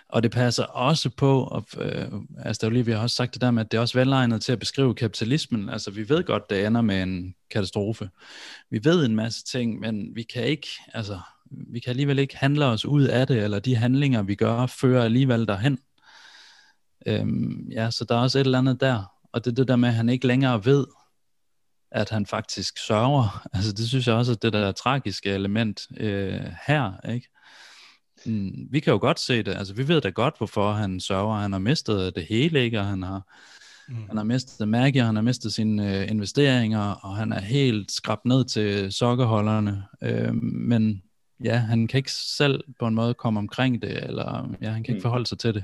Og det passer også på, og øh, altså der vi har også sagt det der med, at det er også velegnet til at beskrive kapitalismen. Altså vi ved godt, det ender med en katastrofe. Vi ved en masse ting, men vi kan ikke, altså vi kan alligevel ikke handle os ud af det, eller de handlinger, vi gør, fører alligevel derhen. Øhm, ja, så der er også et eller andet der. Og det er det der med, at han ikke længere ved, at han faktisk sørger. (laughs) Altså det synes jeg også, at det der tragiske element øh, her, ikke? Mm, vi kan jo godt se det, altså vi ved da godt, hvorfor han sørger. Han har mistet det hele, ikke? Og han har, mm. han har mistet Maggie, han har mistet sine øh, investeringer, og han er helt skrabt ned til sokkerholderne. Øh, men ja, han kan ikke selv på en måde komme omkring det, eller ja, han kan ikke mm. forholde sig til det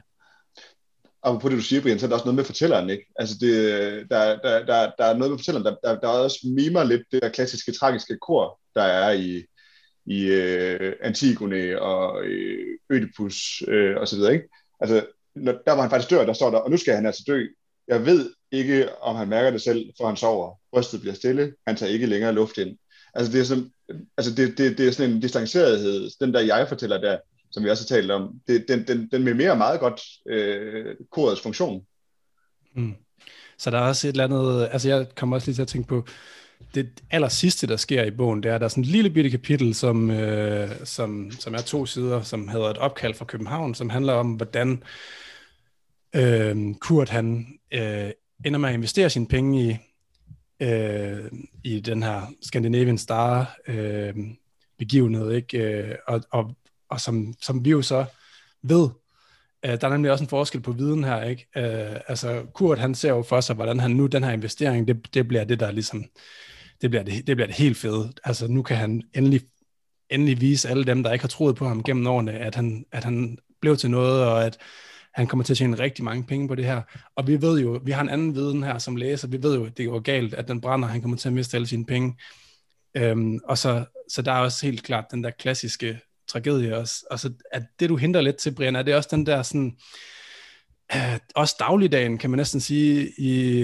og på det, du siger, Brian, så er der også noget med fortælleren, ikke? Altså, det, der, der, der, der er noget med fortælleren, der, der, der er også mimer lidt det der klassiske, tragiske kor, der er i, i uh, Antigone og øh, uh, Ødipus uh, øh, og så videre, ikke? Altså, når, der var han faktisk dør, der står der, og nu skal han altså dø. Jeg ved ikke, om han mærker det selv, for han sover. Brystet bliver stille, han tager ikke længere luft ind. Altså, det er sådan, altså det, det, det er sådan en distancerethed, den der jeg fortæller der, som vi også har talt om, det, den, den, den mimerer meget godt øh, korets funktion. Mm. Så der er også et eller andet, altså jeg kommer også lige til at tænke på, det aller sidste, der sker i bogen, det er, at der er sådan et lille bitte kapitel, som, øh, som, som er to sider, som hedder et opkald fra København, som handler om, hvordan øh, Kurt han øh, ender med at investere sine penge i, øh, i den her Scandinavian Star øh, begivenhed, ikke? Øh, og, og, og som, som vi jo så ved, øh, der er nemlig også en forskel på viden her, ikke? Øh, altså Kurt, han ser jo for sig, hvordan han nu, den her investering, det, det bliver det, der ligesom, det bliver det, det bliver det helt fede. Altså nu kan han endelig, endelig vise alle dem, der ikke har troet på ham gennem årene, at han, at han blev til noget, og at han kommer til at tjene rigtig mange penge på det her. Og vi ved jo, vi har en anden viden her som læser, vi ved jo, at det går galt, at den brænder, han kommer til at miste alle sine penge. Øhm, og så, så der er også helt klart den der klassiske tragedie også. Altså, at det du henter lidt til, Brian, er det også den der sådan, øh, også dagligdagen, kan man næsten sige, i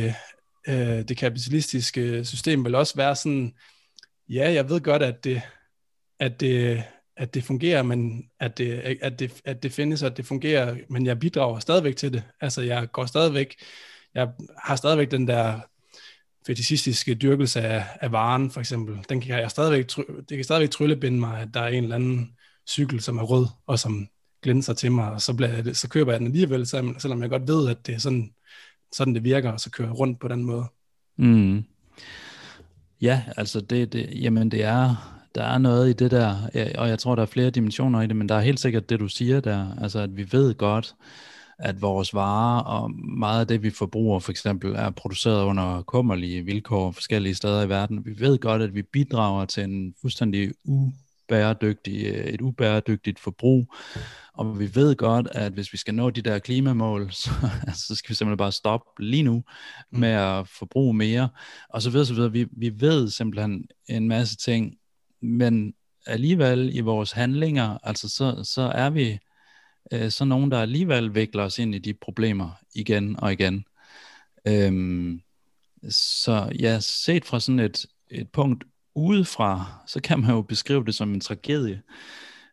øh, det kapitalistiske system, vil også være sådan, ja, jeg ved godt, at det, at det, at det fungerer, men at det, at, det, at det findes, og at det fungerer, men jeg bidrager stadigvæk til det. Altså, jeg går stadigvæk, jeg har stadigvæk den der fetishistiske dyrkelse af, af varen, for eksempel. Den kan jeg stadigvæk, det kan stadigvæk tryllebinde mig, at der er en eller anden cykel, som er rød, og som glænser til mig, og så, bliver det, så køber jeg den alligevel, selvom jeg godt ved, at det er sådan, sådan det virker, og så kører jeg rundt på den måde. Mm. Ja, altså det, det, jamen det er, der er noget i det der, og jeg tror, der er flere dimensioner i det, men der er helt sikkert det, du siger der, altså at vi ved godt, at vores varer og meget af det, vi forbruger for eksempel, er produceret under kummerlige vilkår forskellige steder i verden. Vi ved godt, at vi bidrager til en fuldstændig u ubæredygtig, et ubæredygtigt forbrug, og vi ved godt, at hvis vi skal nå de der klimamål, (laughs) så, altså, så skal vi simpelthen bare stoppe lige nu mm. med at forbruge mere, og så videre, så videre. Vi, vi ved simpelthen en masse ting, men alligevel i vores handlinger, altså så, så er vi øh, så nogen, der alligevel vikler os ind i de problemer igen og igen. Øhm, så ja, set fra sådan et, et punkt udefra, så kan man jo beskrive det som en tragedie.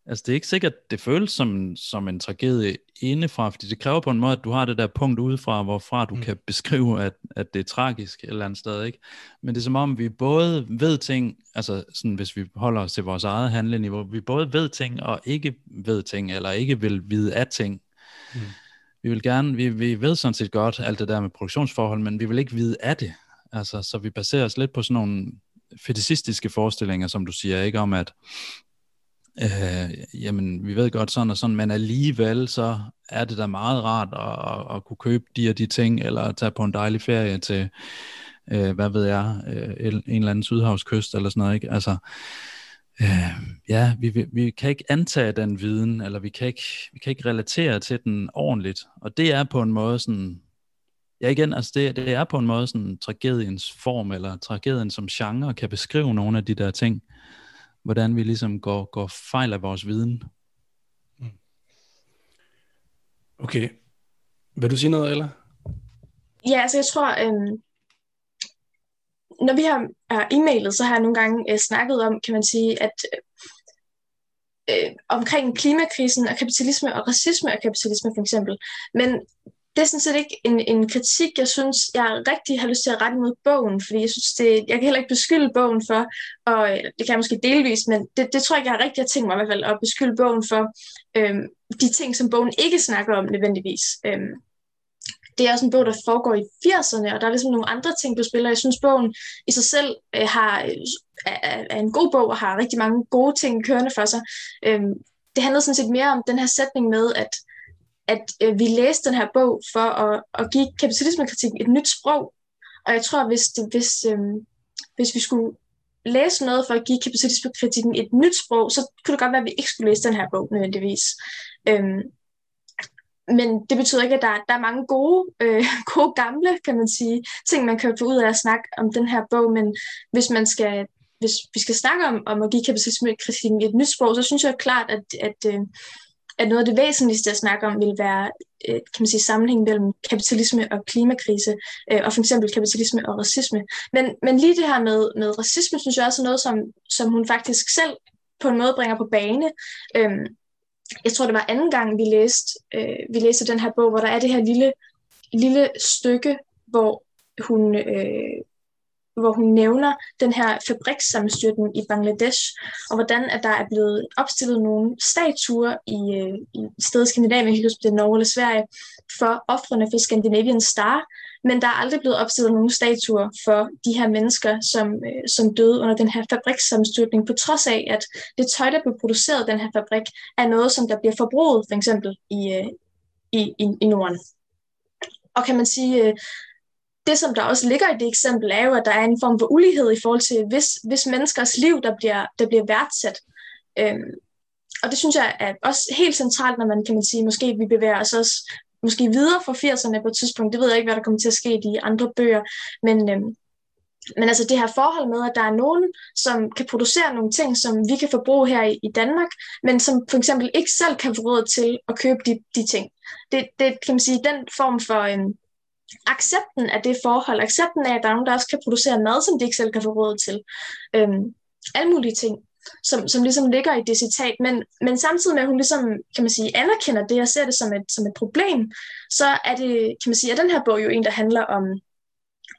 Altså det er ikke sikkert, det føles som, som en tragedie indefra, fordi det kræver på en måde, at du har det der punkt udefra, hvorfra du mm. kan beskrive, at, at det er tragisk et eller andet sted, ikke? Men det er som om, vi både ved ting, altså sådan, hvis vi holder os til vores eget handleniveau, vi både ved ting og ikke ved ting, eller ikke vil vide af ting. Mm. Vi vil gerne, vi, vi ved sådan set godt alt det der med produktionsforhold, men vi vil ikke vide af det. Altså, så vi baserer os lidt på sådan nogle fetishistiske forestillinger, som du siger, ikke om at øh, jamen vi ved godt sådan og sådan, men alligevel så er det da meget rart at, at, at kunne købe de og de ting, eller tage på en dejlig ferie til, øh, hvad ved jeg, øh, en eller anden sydhavskyst eller sådan noget, ikke? Altså, øh, ja, vi, vi, vi kan ikke antage den viden, eller vi kan ikke, vi kan ikke relatere til den ordentligt, og det er på en måde sådan, ja igen, altså det, det er på en måde sådan tragediens form, eller tragedien som genre kan beskrive nogle af de der ting, hvordan vi ligesom går, går fejl af vores viden. Mm. Okay. Vil du sige noget, eller? Ja, altså jeg tror, øhm, når vi har øh, e-mailet, så har jeg nogle gange øh, snakket om, kan man sige, at øh, omkring klimakrisen og kapitalisme og racisme og kapitalisme for eksempel. Men det er sådan set ikke en, en kritik, jeg synes, jeg rigtig har lyst til at rette mod bogen, fordi jeg synes, det, jeg kan heller ikke beskylde bogen for, og øh, det kan jeg måske delvis, men det, det tror jeg ikke, jeg har rigtig tænkt mig i hvert fald, at beskylde bogen for øhm, de ting, som bogen ikke snakker om nødvendigvis. Øhm, det er også en bog, der foregår i 80'erne, og der er ligesom nogle andre ting på spil, og jeg synes, bogen i sig selv øh, har, er, er en god bog, og har rigtig mange gode ting kørende for sig. Øhm, det handler sådan set mere om den her sætning med, at at øh, vi læste den her bog for at, at give kapitalismekritikken et nyt sprog. Og jeg tror, hvis, det, hvis, øh, hvis vi skulle læse noget for at give kapitalismekritikken et nyt sprog, så kunne det godt være, at vi ikke skulle læse den her bog nødvendigvis. Øhm, men det betyder ikke, at der, der er mange gode, øh, (laughs) gode gamle, kan man sige, ting, man kan få ud af at snakke om den her bog, men hvis man skal hvis vi skal snakke om, om at give kapitalismekritikken et nyt sprog, så synes jeg klart, at, at, øh, at noget af det væsentligste at snakke om vil være øh, kan man sige, sammenhæng mellem kapitalisme og klimakrise, øh, og for eksempel kapitalisme og racisme. Men, men lige det her med, med racisme, synes jeg også er noget, som, som hun faktisk selv på en måde bringer på bane. Øhm, jeg tror, det var anden gang, vi læste, øh, vi læste den her bog, hvor der er det her lille, lille stykke, hvor hun øh, hvor hun nævner den her fabrikssammenstyrten i Bangladesh, og hvordan at der er blevet opstillet nogle statuer i, øh, i stedet Skandinavien, ikke det er Norge eller Sverige, for offrene for Scandinavian Star, men der er aldrig blevet opstillet nogen statuer for de her mennesker, som, øh, som døde under den her fabrikssammenstyrtning, på trods af, at det tøj, der blev produceret i den her fabrik, er noget, som der bliver forbruget, for eksempel i, øh, i, i, i Norden. Og kan man sige, øh, det, som der også ligger i det eksempel, er jo, at der er en form for ulighed i forhold til, hvis, hvis menneskers liv, der bliver, der bliver værdsat. Øhm, og det synes jeg er også helt centralt, når man, kan man sige, måske vi bevæger os også måske videre fra 80'erne på et tidspunkt. Det ved jeg ikke, hvad der kommer til at ske i de andre bøger. Men, øhm, men altså det her forhold med, at der er nogen, som kan producere nogle ting, som vi kan forbruge her i, i Danmark, men som for eksempel ikke selv kan få råd til at købe de, de ting. Det, det kan man sige, den form for øhm, accepten af det forhold, accepten af, at der er nogen, der også kan producere mad, som de ikke selv kan få råd til. Øhm, alle mulige ting som, som ligesom ligger i det citat, men, men samtidig med, at hun ligesom, kan man sige, anerkender det og ser det som et, som et problem, så er det, kan man sige, at den her bog jo en, der handler om,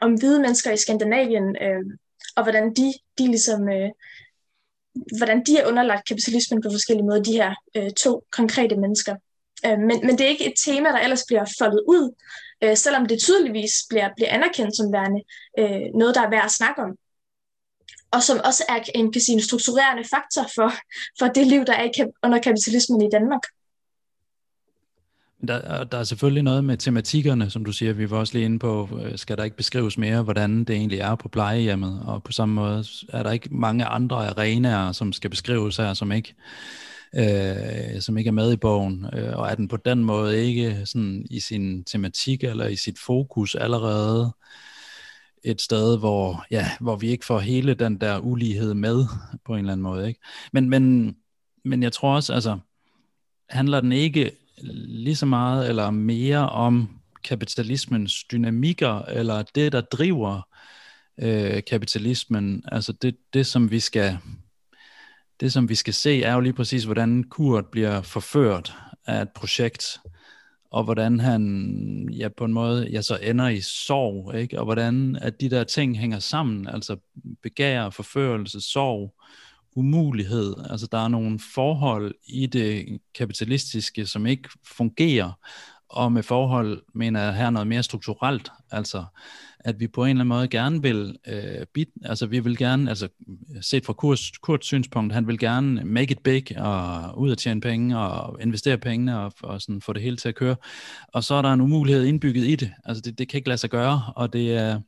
om hvide mennesker i Skandinavien, øh, og hvordan de, de ligesom, øh, hvordan de er underlagt kapitalismen på forskellige måder, de her øh, to konkrete mennesker. Øh, men, men det er ikke et tema, der ellers bliver foldet ud, øh, selvom det tydeligvis bliver, bliver anerkendt som værende øh, noget, der er værd at snakke om og som også er en, kan sige, en strukturerende faktor for, for det liv, der er under kapitalismen i Danmark. Der, der er selvfølgelig noget med tematikkerne, som du siger, vi var også lige inde på, øh, skal der ikke beskrives mere, hvordan det egentlig er på plejehjemmet, og på samme måde er der ikke mange andre arenaer, som skal beskrives her, som ikke, øh, som ikke er med i bogen, øh, og er den på den måde ikke sådan i sin tematik eller i sit fokus allerede et sted, hvor, ja, hvor vi ikke får hele den der ulighed med på en eller anden måde. Ikke? Men, men, men jeg tror også, altså, handler den ikke lige så meget eller mere om kapitalismens dynamikker, eller det, der driver øh, kapitalismen, altså det, det, som vi skal det, som vi skal se, er jo lige præcis, hvordan Kurt bliver forført af et projekt, og hvordan han ja, på en måde ja, så ender i sorg, ikke? og hvordan at de der ting hænger sammen, altså begær, forførelse, sorg, umulighed, altså der er nogle forhold i det kapitalistiske, som ikke fungerer, og med forhold mener jeg her noget mere strukturelt, altså at vi på en eller anden måde gerne vil, øh, bit, altså vi vil gerne, altså set fra Kurs, Kurts synspunkt, han vil gerne make it big, og ud at tjene penge, og investere pengene, og, og sådan få det hele til at køre. Og så er der en umulighed indbygget i det, altså det, det kan ikke lade sig gøre, og det er,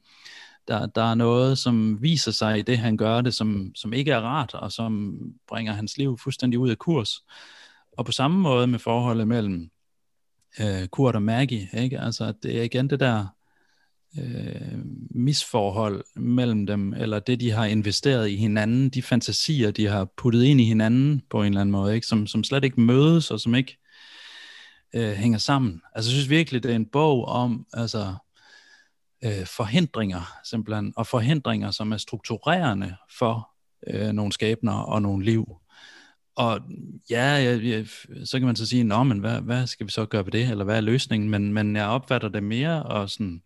der, der er noget, som viser sig i det, han gør det, som, som ikke er rart, og som bringer hans liv fuldstændig ud af kurs. Og på samme måde med forholdet mellem øh, Kurt og Maggie, ikke? Altså, det er igen det der øh, misforhold mellem dem, eller det, de har investeret i hinanden, de fantasier, de har puttet ind i hinanden på en eller anden måde, ikke? Som, som slet ikke mødes, og som ikke øh, hænger sammen. Altså, jeg synes virkelig, det er en bog om altså, øh, forhindringer, simpelthen, og forhindringer, som er strukturerende for øh, nogle skæbner og nogle liv. Og ja, jeg, jeg, så kan man så sige, Nå, men hvad, hvad skal vi så gøre ved det, eller hvad er løsningen? Men, men jeg opfatter det mere og sådan,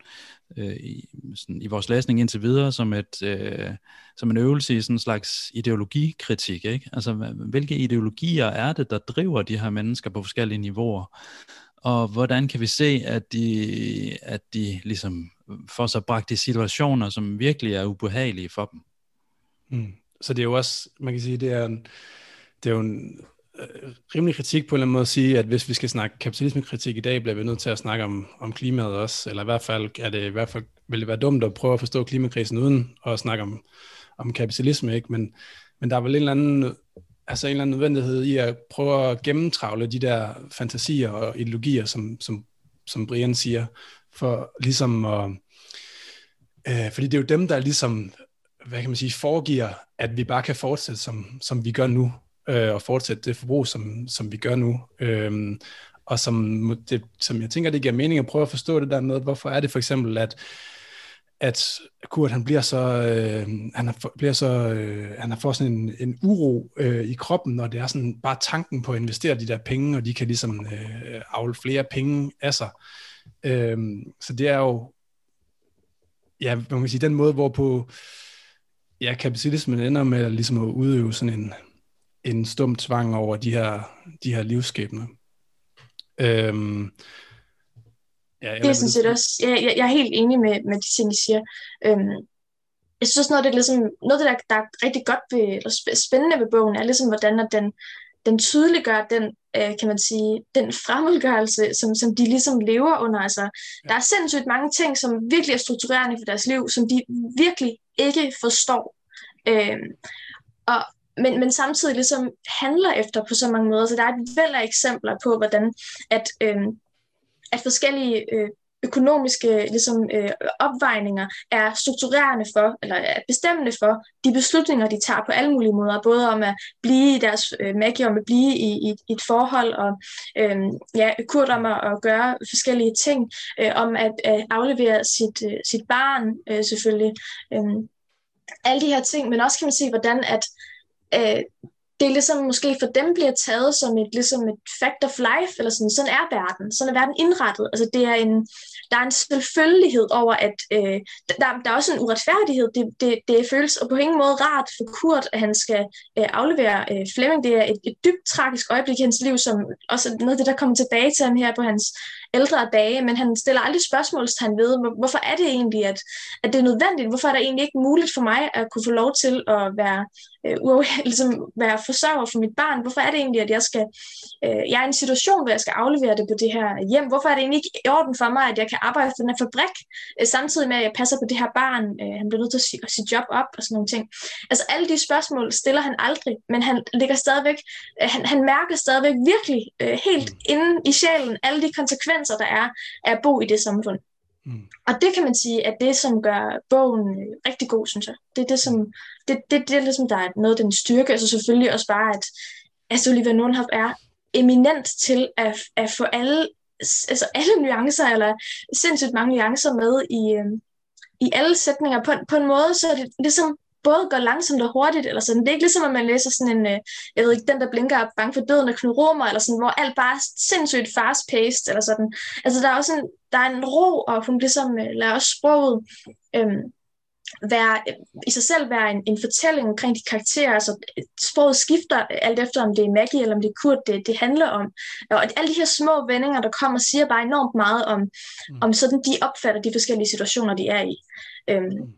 øh, i, sådan, i vores læsning indtil videre som, et, øh, som en øvelse i sådan en slags ideologikritik. Ikke? Altså, hvilke ideologier er det, der driver de her mennesker på forskellige niveauer? Og hvordan kan vi se, at de, at de ligesom får sig bragt i situationer, som virkelig er ubehagelige for dem? Mm. Så det er jo også, man kan sige, det er en, det er jo en øh, rimelig kritik på en eller anden måde at sige, at hvis vi skal snakke kapitalismekritik i dag, bliver vi nødt til at snakke om, om klimaet også, eller i hvert fald er det i hvert fald, vil det være dumt at prøve at forstå klimakrisen uden at snakke om, om kapitalisme, ikke? Men, men der er vel en eller anden altså en eller anden nødvendighed i at prøve at gennemtravle de der fantasier og ideologier, som, som, som Brian siger, for ligesom at, øh, fordi det er jo dem, der ligesom, hvad kan man sige, foregiver, at vi bare kan fortsætte, som, som vi gør nu, øh, og fortsætte det forbrug, som, som vi gør nu. Øh, og som, det, som jeg tænker, det giver mening at prøve at forstå det der med, hvorfor er det for eksempel, at at Kurt han bliver så øh, han har, bliver så øh, han har fået sådan en, en uro øh, i kroppen, når det er sådan bare tanken på at investere de der penge, og de kan ligesom øh, afle flere penge af sig. Øh, så det er jo ja, man kan sige, den måde, hvorpå ja, kapitalismen ender med ligesom at udøve sådan en, en stum tvang over de her, de her livsskæbner. Øhm, Ja, det er sådan set også, ja, jeg, jeg er helt enig med, med de ting, I siger. Øhm, jeg synes også noget, det er ligesom, noget det, der, der er rigtig godt ved, eller spændende ved bogen, er ligesom, hvordan at den, den tydeliggør den, øh, kan man sige, den fremmedgørelse, som, som de ligesom lever under. Altså, ja. Der er sindssygt mange ting, som virkelig er strukturerende for deres liv, som de virkelig ikke forstår. Øh, og, men, men samtidig ligesom handler efter på så mange måder. Så der er et væld af eksempler på, hvordan at, øh, at forskellige øh, økonomiske ligesom, øh, opvejninger er strukturerende for, eller er bestemmende for de beslutninger, de tager på alle mulige måder, både om at blive i deres øh, magi, om at blive i, i, i et forhold, og øh, ja, kurt om at, at gøre forskellige ting, øh, om at øh, aflevere sit, øh, sit barn øh, selvfølgelig. Øh, alle de her ting, men også kan man se, hvordan at øh, det er ligesom måske for dem bliver taget som et, ligesom et fact of life, eller sådan, sådan er verden, sådan er verden indrettet. Altså det er en, der er en selvfølgelighed over, at øh, der, der er også en uretfærdighed. Det, det, det føles og på ingen måde rart for Kurt, at han skal øh, aflevere øh, Flemming. Det er et, et dybt tragisk øjeblik i hans liv, som også er noget af det, der kommer tilbage til ham her på hans ældre dage, men han stiller aldrig spørgsmålstegn ved, hvorfor er det egentlig, at, at det er nødvendigt? Hvorfor er det egentlig ikke muligt for mig at kunne få lov til at være, øh, ligesom være forsørger for mit barn? Hvorfor er det egentlig, at jeg skal, øh, jeg er i en situation, hvor jeg skal aflevere det på det her hjem? Hvorfor er det egentlig ikke i orden for mig, at jeg kan arbejde for den her fabrik, øh, samtidig med, at jeg passer på det her barn? Øh, han bliver nødt til at sige, at sige job op og sådan nogle ting. Altså alle de spørgsmål stiller han aldrig, men han ligger stadigvæk, øh, han, han mærker stadigvæk virkelig øh, helt mm. inde i sjælen alle de konsekvenser, konsekvenser, der er af at bo i det samfund. Mm. Og det kan man sige, at det, som gør bogen øh, rigtig god, synes jeg. Det er det, som, det, det, det er ligesom, der er noget af den styrke, altså selvfølgelig også bare, at altså Olivia Nordhoff er eminent til at, at få alle, altså alle nuancer, eller sindssygt mange nuancer med i, øh, i alle sætninger på, på en måde, så er det ligesom både går langsomt og hurtigt, eller sådan. Det er ikke ligesom, at man læser sådan en, øh, jeg ved ikke, den der blinker op, bange for døden og Knud Romer, eller sådan, hvor alt bare er sindssygt fast-paced, eller sådan. Altså, der er også en, der er en ro, og hun ligesom øh, lader også sproget øhm, være, i sig selv være en, en fortælling omkring de karakterer, altså sproget skifter alt efter, om det er Maggie eller om det er Kurt, det, det handler om. Og alle de her små vendinger, der kommer, siger bare enormt meget om, mm. om sådan, de opfatter de forskellige situationer, de er i. Øhm, mm.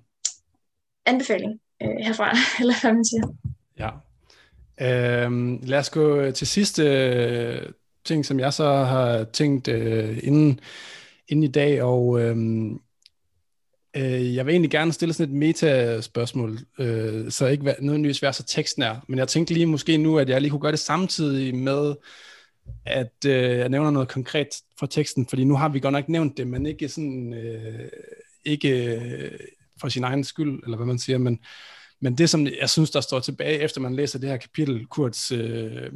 anbefaling øh, herfra, (laughs) eller hvad man siger. Ja. Øhm, lad os gå til sidste øh, ting, som jeg så har tænkt øh, inden, inden i dag, og øhm, øh, jeg vil egentlig gerne stille sådan et meta-spørgsmål, øh, så ikke nødvendigvis være så tekstnær, men jeg tænkte lige måske nu, at jeg lige kunne gøre det samtidig med, at øh, jeg nævner noget konkret fra teksten, fordi nu har vi godt nok nævnt det, men ikke sådan, øh, ikke øh, for sin egen skyld, eller hvad man siger, men, men det, som jeg synes, der står tilbage, efter man læser det her kapitel, Kurts øh,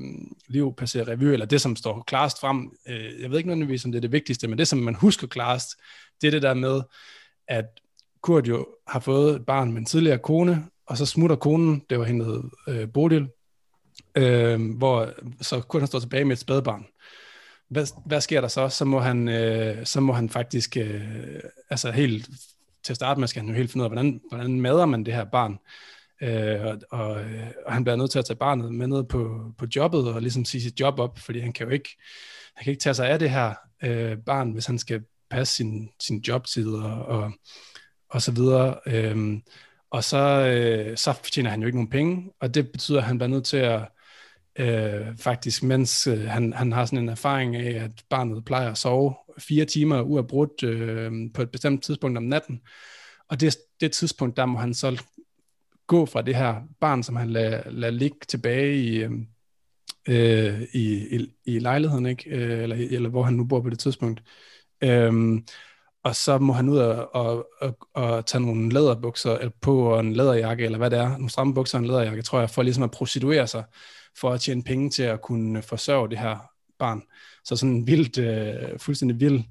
liv passerer revy, eller det, som står klarest frem, øh, jeg ved ikke nødvendigvis, om det er det vigtigste, men det, som man husker klarest, det er det der med, at Kurt jo har fået et barn med en tidligere kone, og så smutter konen, det var hende øh, Bodil, øh, hvor så Kurt han står tilbage med et spædbarn. Hvad, hvad sker der så? Så må han, øh, så må han faktisk øh, altså helt til at starte med skal han jo helt finde ud af, hvordan, hvordan mader man det her barn. Øh, og, og, øh, og han bliver nødt til at tage barnet med ned på, på jobbet og ligesom sige sit job op, fordi han kan jo ikke, han kan ikke tage sig af det her øh, barn, hvis han skal passe sin, sin jobtid og, og, og så videre. Øh, og så, øh, så tjener han jo ikke nogen penge, og det betyder, at han bliver nødt til at øh, faktisk, mens øh, han, han har sådan en erfaring af, at barnet plejer at sove fire timer uafbrudt øh, på et bestemt tidspunkt om natten. Og det, det tidspunkt, der må han så gå fra det her barn, som han lader, lad ligge tilbage i, øh, øh, i, i, i lejligheden, ikke? Øh, eller, eller hvor han nu bor på det tidspunkt. Øhm, og så må han ud og, og, og, og tage nogle læderbukser på, og en læderjakke, eller hvad det er, nogle stramme bukser og en læderjakke, tror jeg, for ligesom at prostituere sig, for at tjene penge til at kunne forsørge det her barn. Så sådan en vild, øh, fuldstændig vild,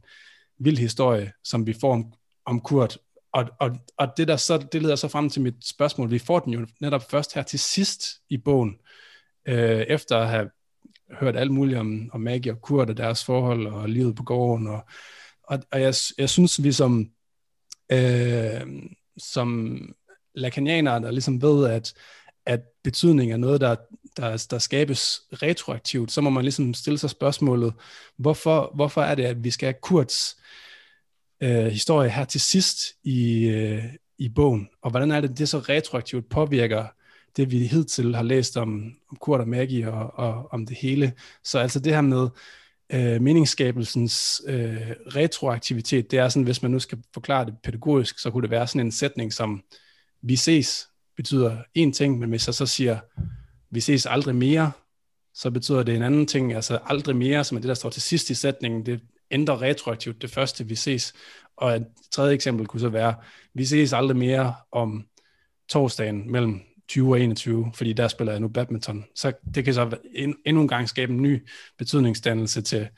vild historie, som vi får om, om Kurt. Og, og, og det, der så, det leder så frem til mit spørgsmål. Vi får den jo netop først her til sidst i bogen, øh, efter at have hørt alt muligt om, om Maggie og Kurt og deres forhold og livet på gården. Og, og, og jeg, jeg synes, vi som, øh, som lakanianere, der ligesom ved, at, at betydning er noget, der, der, der skabes retroaktivt, så må man ligesom stille sig spørgsmålet, hvorfor, hvorfor er det, at vi skal have Kurts øh, historie her til sidst i, øh, i bogen, og hvordan er det, det så retroaktivt påvirker det, vi hidtil har læst om, om Kurt og Maggie og, og om det hele. Så altså det her med øh, meningsskabelsens øh, retroaktivitet, det er sådan, hvis man nu skal forklare det pædagogisk, så kunne det være sådan en sætning som, vi ses, betyder en ting, men hvis jeg så siger, vi ses aldrig mere, så betyder det en anden ting, altså aldrig mere, som er det, der står til sidst i sætningen, det ændrer retroaktivt det første, vi ses. Og et tredje eksempel kunne så være, vi ses aldrig mere om torsdagen mellem 20 og 21, fordi der spiller jeg nu badminton. Så det kan så endnu en gang skabe en ny betydningsdannelse til,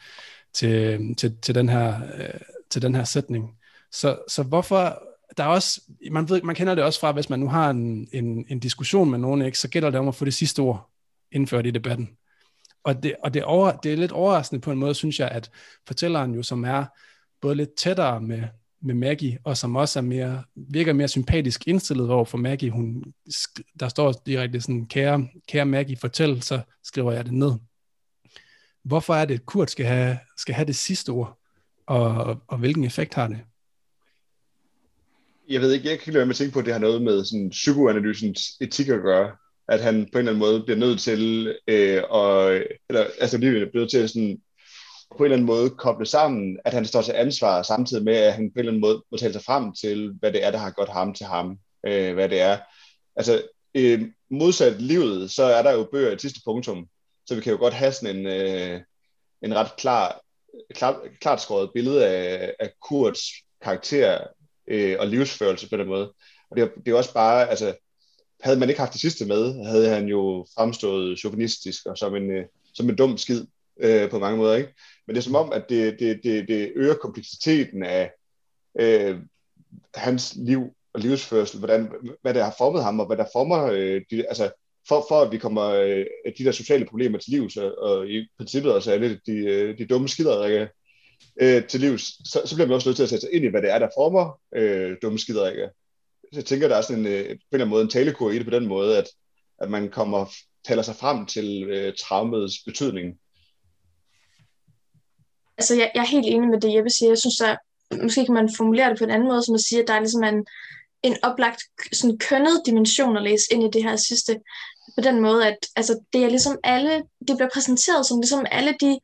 til, til, til, den, her, øh, til den her sætning. Så, så hvorfor, der er også, man, ved, man kender det også fra, hvis man nu har en, en, en diskussion med nogen, ikke, så gælder det om at få det sidste ord indført i debatten. Og, det, og det, over, det er lidt overraskende på en måde, synes jeg, at fortælleren jo, som er både lidt tættere med, med Maggie, og som også er mere, virker mere sympatisk indstillet over for Maggie. Hun, der står direkte sådan, kære, kære Maggie, fortæl, så skriver jeg det ned. Hvorfor er det, at Kurt skal have, skal have det sidste ord, og, og hvilken effekt har det? Jeg ved ikke, jeg kan ikke lade med at tænke på, at det har noget med sådan psykoanalysens etik at gøre, at han på en eller anden måde bliver nødt til, øh, og, eller, altså bliver nødt til sådan på en eller anden måde koble sammen, at han står til ansvar, samtidig med, at han på en eller anden måde må tale sig frem til, hvad det er, der har godt ham til ham. Øh, hvad det er. Altså, øh, modsat livet, så er der jo bøger i sidste punktum, så vi kan jo godt have sådan en, øh, en ret klar, klar, klart skåret billede af, af Kurts karakter øh, og livsførelse på den måde. Og det er, det er også bare, altså, havde man ikke haft det sidste med, havde han jo fremstået chauvinistisk og som en, øh, som en dum skid øh, på mange måder. Ikke? Men det er som om, at det, det, det, det øger kompleksiteten af øh, hans liv og livsførsel, hvordan, hvad der har formet ham, og hvad der former, øh, de, altså for, for at vi kommer øh, de der sociale problemer til livs, og, og i princippet også alle de, øh, de dumme skiderikker øh, til livs, så, så bliver man også nødt til at sætte sig ind i, hvad det er, der former øh, dumme skiderikker. Så jeg tænker, der er sådan en, øh, på en eller anden måde en talekur i det på den måde, at, at man kommer taler sig frem til øh, traumets betydning altså jeg, jeg er helt enig med det, Jeppe siger. Jeg synes, at måske kan man formulere det på en anden måde, som at sige, at der er ligesom en, en oplagt sådan kønnet dimension at læse ind i det her sidste. På den måde, at altså, det er ligesom alle, det bliver præsenteret som ligesom alle de,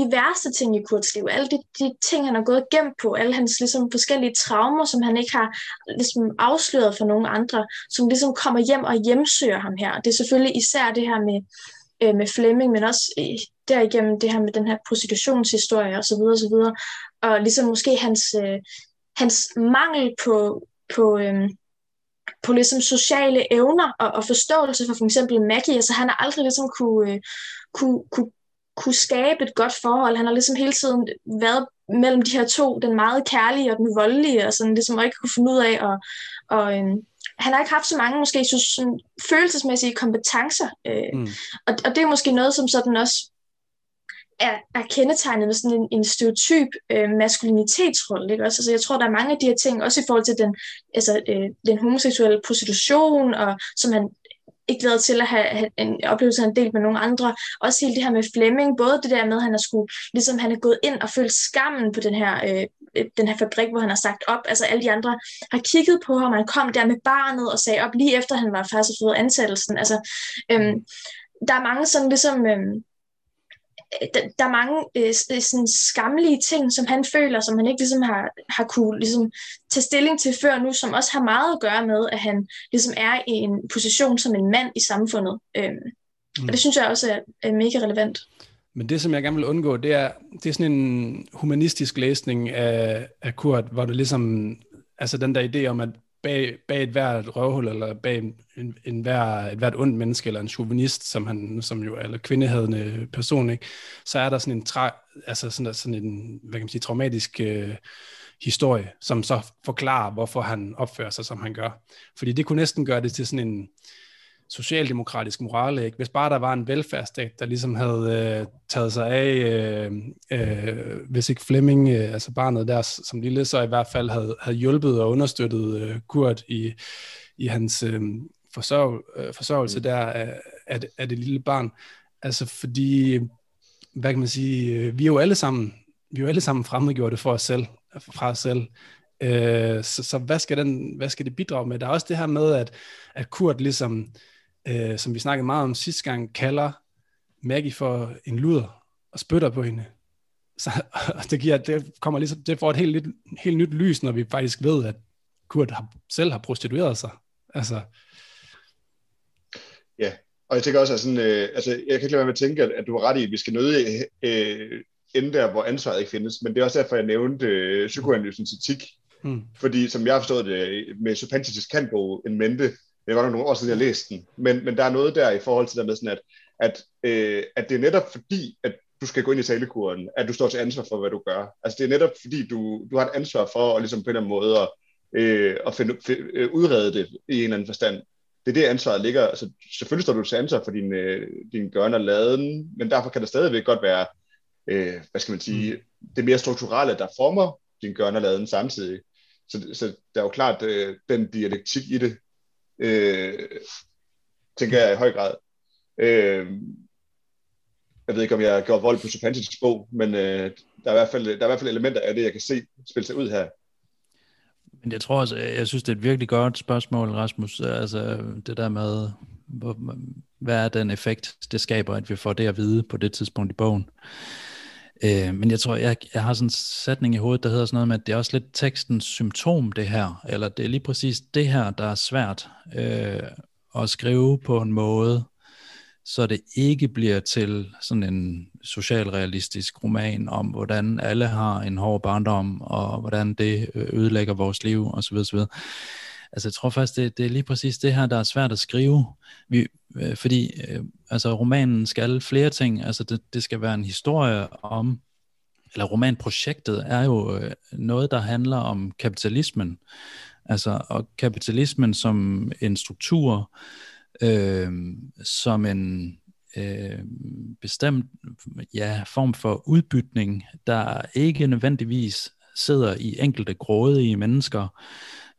de værste ting i Kurts liv, alle de, de ting, han har gået igennem på, alle hans ligesom, forskellige traumer, som han ikke har ligesom, afsløret for nogen andre, som ligesom kommer hjem og hjemsøger ham her. Det er selvfølgelig især det her med, øh, med Flemming, men også øh, derigennem det her med den her prostitutionshistorie og så videre, og så videre. Og ligesom måske hans, øh, hans mangel på, på, øh, på ligesom sociale evner og, og forståelse for for eksempel Maggie. Altså han har aldrig ligesom kunne, øh, kunne, kunne, kunne skabe et godt forhold. Han har ligesom hele tiden været mellem de her to, den meget kærlige og den voldelige, og sådan ligesom ikke kunne finde ud af at, og, øh, han har ikke haft så mange måske så, sådan, følelsesmæssige kompetencer. Øh, mm. og, og det er måske noget, som sådan også er, er kendetegnet med sådan en, en stereotyp øh, maskulinitetsrolle. Ikke? Også, altså, jeg tror, der er mange af de her ting, også i forhold til den, altså, øh, den homoseksuelle prostitution, og som han ikke lavet til at have, have en oplevelse, han delt med nogle andre. Også hele det her med Flemming, både det der med, at han er skulle, ligesom han er gået ind og følt skammen på den her, øh, øh den her fabrik, hvor han har sagt op. Altså alle de andre har kigget på ham, han kom der med barnet og sagde op lige efter, han var faktisk fået ansættelsen. Altså, øh, der er mange sådan ligesom... Øh, der, der er mange øh, øh, sådan skamlige ting, som han føler, som han ikke ligesom har, har kunne ligesom, tage stilling til før nu, som også har meget at gøre med, at han ligesom er i en position som en mand i samfundet. Øhm, mm. Og det synes jeg også er, er mega relevant. Men det, som jeg gerne vil undgå, det er, det er sådan en humanistisk læsning af, af Kurt, hvor det ligesom, altså den der idé om, at bag, bag et hvert røvhul, eller bag en, en, en hver, et hvert ondt menneske, eller en chauvinist, som han, som jo eller kvindehadende person, ikke? så er der sådan en, tra, altså sådan, sådan en hvad kan man sige, traumatisk øh, historie, som så forklarer, hvorfor han opfører sig, som han gør. Fordi det kunne næsten gøre det til sådan en, socialdemokratisk moral, ikke? Hvis bare der var en velfærdsstat, der ligesom havde øh, taget sig af, øh, øh, hvis ikke Flemming, øh, altså barnet der som lille, så i hvert fald havde, havde hjulpet og understøttet øh, Kurt i, i hans øh, forsørg, øh, forsørgelse mm. der af, af, af det lille barn. Altså fordi, hvad kan man sige, øh, vi er jo alle sammen vi er jo alle sammen fremmedgjorte for os selv, fra os selv. Øh, så, så hvad, skal den, hvad skal det bidrage med? Der er også det her med, at, at Kurt ligesom, øh, som vi snakkede meget om sidste gang, kalder Maggie for en luder og spytter på hende. Så (laughs) det, giver, det, kommer ligesom, det får et helt, helt nyt lys, når vi faktisk ved, at Kurt har, selv har prostitueret sig. Altså. Ja, og jeg tænker også, at sådan, øh, altså, jeg kan ikke lade være med at tænke, at, at du har ret i, at vi skal nøde øh, ende der, hvor ansvaret ikke findes. Men det er også derfor, jeg nævnte øh, psykoanalysens etik. Mm. Fordi som jeg har forstået det, med Sopantis Kanbo en mente, det var nogle år siden, jeg læste den, men, men der er noget der i forhold til det med sådan, at, at, øh, at det er netop fordi, at du skal gå ind i talekuren, at du står til ansvar for, hvad du gør. Altså det er netop fordi, du, du har et ansvar for at ligesom på en eller anden måde at, øh, at finde, find, øh, udrede det i en eller anden forstand. Det er det, ansvaret ligger. Altså, selvfølgelig står du til ansvar for din, øh, din gørne og laden, men derfor kan der stadigvæk godt være, øh, hvad skal man sige, mm. det mere strukturelle, der former din gørne og laden samtidig. Så, så der er jo klart øh, den dialektik i det, øh, tænker jeg i høj grad. Øh, jeg ved ikke, om jeg har gjort vold på Sopantics bog, men øh, der, er i hvert fald, der er i hvert fald elementer af det, jeg kan se spille sig ud her. Men jeg tror også, øh, jeg synes, det er et virkelig godt spørgsmål, Rasmus. Altså det der med, hvor, hvad er den effekt, det skaber, at vi får det at vide på det tidspunkt i bogen. Øh, men jeg tror, jeg, jeg har sådan en sætning i hovedet, der hedder sådan noget med, at det er også lidt tekstens symptom, det her. Eller det er lige præcis det her, der er svært øh, at skrive på en måde, så det ikke bliver til sådan en socialrealistisk roman om, hvordan alle har en hård barndom, og hvordan det øh, ødelægger vores liv, osv. osv. Altså jeg tror faktisk, det, det er lige præcis det her, der er svært at skrive. Vi, øh, fordi øh, altså, romanen skal flere ting. Altså det, det skal være en historie om, eller romanprojektet er jo øh, noget, der handler om kapitalismen. Altså og kapitalismen som en struktur, øh, som en øh, bestemt ja, form for udbytning, der ikke nødvendigvis sidder i enkelte grådige mennesker,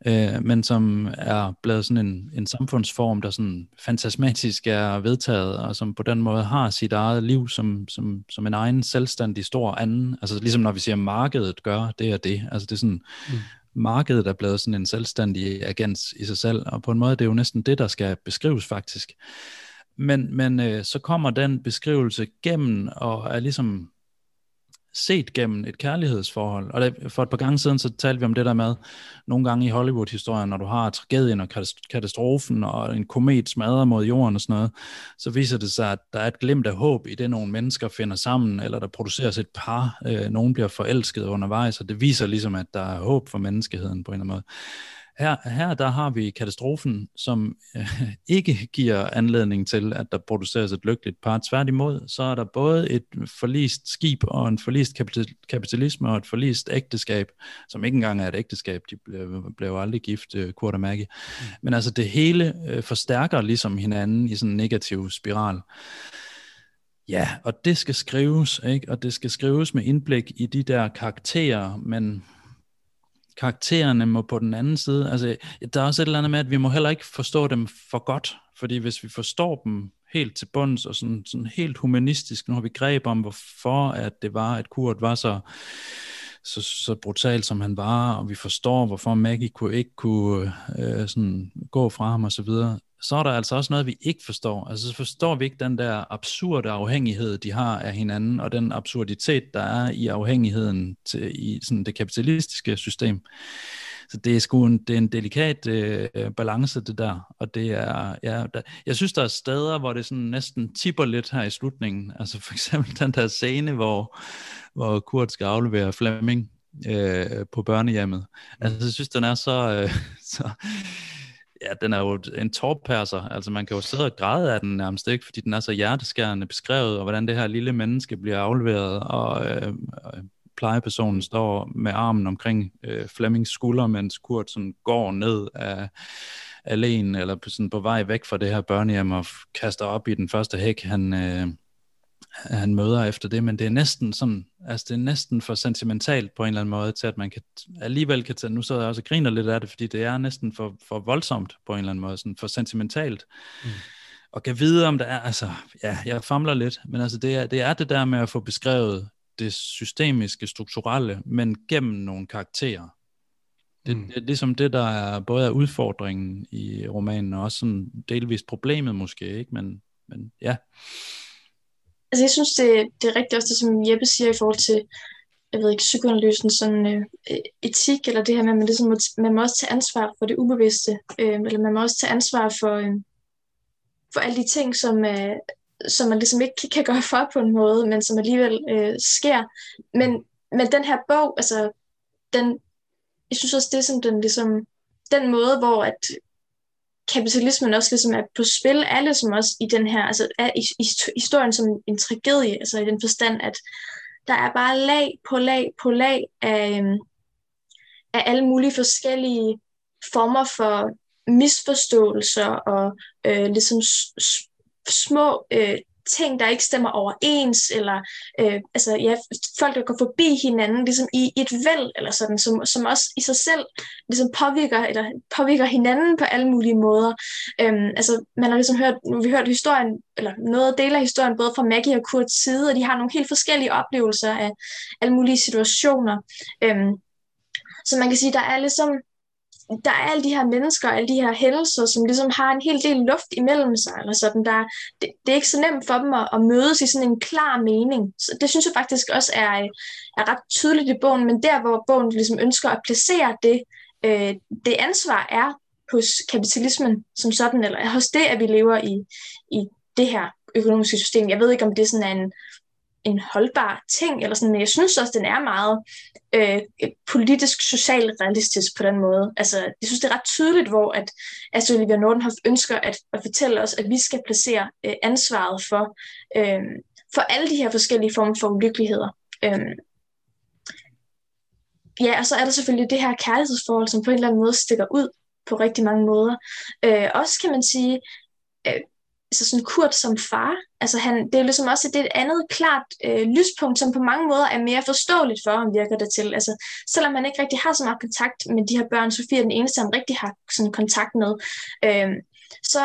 øh, men som er blevet sådan en, en samfundsform, der sådan fantasmatisk er vedtaget, og som på den måde har sit eget liv som, som, som en egen selvstændig stor anden. Altså ligesom når vi siger, markedet gør det og det. Altså det er sådan, mm. markedet er blevet sådan en selvstændig agent i sig selv, og på en måde det er jo næsten det, der skal beskrives faktisk. Men, men øh, så kommer den beskrivelse gennem og er ligesom set gennem et kærlighedsforhold. Og for et par gange siden, så talte vi om det der med, nogle gange i Hollywood-historien, når du har tragedien og katastrofen, og en komet smadrer mod jorden og sådan noget, så viser det sig, at der er et glimt af håb i det, nogle mennesker finder sammen, eller der produceres et par, øh, nogen bliver forelsket undervejs, og det viser ligesom, at der er håb for menneskeheden på en eller anden måde. Her, her der har vi katastrofen, som øh, ikke giver anledning til, at der produceres et lykkeligt par. Tværtimod, så er der både et forlist skib og en forlist kapitalisme og et forlist ægteskab, som ikke engang er et ægteskab. De blev, blev aldrig gift, øh, Kurt og Maggie. Mm. Men altså det hele øh, forstærker ligesom hinanden i sådan en negativ spiral. Ja, og det skal skrives, ikke? og det skal skrives med indblik i de der karakterer, men karaktererne må på den anden side, altså der er også et eller andet med, at vi må heller ikke forstå dem for godt, fordi hvis vi forstår dem helt til bunds og sådan, sådan helt humanistisk, nu har vi greb om, hvorfor at det var, at Kurt var så, så, så brutal, som han var, og vi forstår, hvorfor Maggie kunne ikke kunne øh, sådan, gå fra ham og så videre, så er der altså også noget, vi ikke forstår. Altså så forstår vi ikke den der absurde afhængighed, de har af hinanden, og den absurditet, der er i afhængigheden til, i sådan det kapitalistiske system. Så det er sgu en, det er en delikat øh, balance, det der. Og det er, ja, der, jeg synes, der er steder, hvor det sådan næsten tipper lidt her i slutningen. Altså for eksempel den der scene, hvor, hvor Kurt skal aflevere Flemming øh, på børnehjemmet. Altså jeg synes, den er så, øh, (laughs) så ja, den er jo en tårpærser. Altså man kan jo sidde og græde af den nærmest ikke, fordi den er så hjerteskærende beskrevet, og hvordan det her lille menneske bliver afleveret, og øh, plejepersonen står med armen omkring øh, Flemmings skulder, mens Kurt sådan går ned af alene, eller sådan på vej væk fra det her børnehjem, og kaster op i den første hæk, han, øh, han møder efter det, men det er næsten sådan, altså det er næsten for sentimentalt på en eller anden måde, til at man kan, alligevel kan tage, nu så jeg også og griner lidt af det, fordi det er næsten for, for voldsomt på en eller anden måde, sådan for sentimentalt. Mm. Og kan vide, om der er, altså, ja, jeg famler lidt, men altså det er, det er det der med at få beskrevet det systemiske, strukturelle, men gennem nogle karakterer. Det, mm. det er ligesom det, der er både er udfordringen i romanen, og også sådan delvist problemet måske, ikke? Men, men ja. Altså jeg synes, det, det er rigtigt også det, som Jeppe siger i forhold til, jeg ved ikke, psykoanalysen, sådan øh, etik, eller det her med, at man, ligesom må, man må også tage ansvar for det ubevidste, øh, eller man må også tage ansvar for, øh, for alle de ting, som, øh, som man ligesom ikke kan gøre for på en måde, men som alligevel øh, sker. Men, men den her bog, altså, den, jeg synes også, det er som den, ligesom, den måde, hvor at kapitalismen også ligesom er på spil, er ligesom også i den her, altså er i, i historien som en tragedie, altså i den forstand, at der er bare lag på lag på lag af, øhm, af alle mulige forskellige former for misforståelser og øh, ligesom små øh, ting, der ikke stemmer overens, eller øh, altså, ja, folk, der går forbi hinanden ligesom i, i et væld, eller sådan, som, som også i sig selv ligesom påvirker, eller påvirker hinanden på alle mulige måder. Øhm, altså, man har ligesom hørt, nu har vi hørt historien, eller noget del af historien, både fra Maggie og Kurts side, og de har nogle helt forskellige oplevelser af alle mulige situationer. Øhm, så man kan sige, der er ligesom der er alle de her mennesker, alle de her hændelser, som ligesom har en hel del luft imellem sig, eller sådan. Der, det, det er ikke så nemt for dem at, at mødes i sådan en klar mening. Så det synes jeg faktisk også er, er ret tydeligt i bogen, men der, hvor bogen ligesom ønsker at placere det, øh, det ansvar er hos kapitalismen som sådan, eller hos det, at vi lever i, i det her økonomiske system. Jeg ved ikke, om det sådan er en, en holdbar ting, eller sådan, men jeg synes også, den er meget øh, politisk, social realistisk på den måde. Altså, jeg synes, det er ret tydeligt, hvor at Astrid Olivia Nordenhoff ønsker at, at fortælle os, at vi skal placere øh, ansvaret for, øh, for alle de her forskellige former for ulykkeligheder. Øh, ja, og så er der selvfølgelig det her kærlighedsforhold, som på en eller anden måde stikker ud på rigtig mange måder. Øh, også kan man sige, øh, altså sådan Kurt som far, altså han, det er ligesom også det er et andet klart øh, lyspunkt, som på mange måder er mere forståeligt for ham, virker det til. Altså, selvom han ikke rigtig har så meget kontakt med de her børn, Sofie er den eneste, han rigtig har sådan kontakt med, øh, så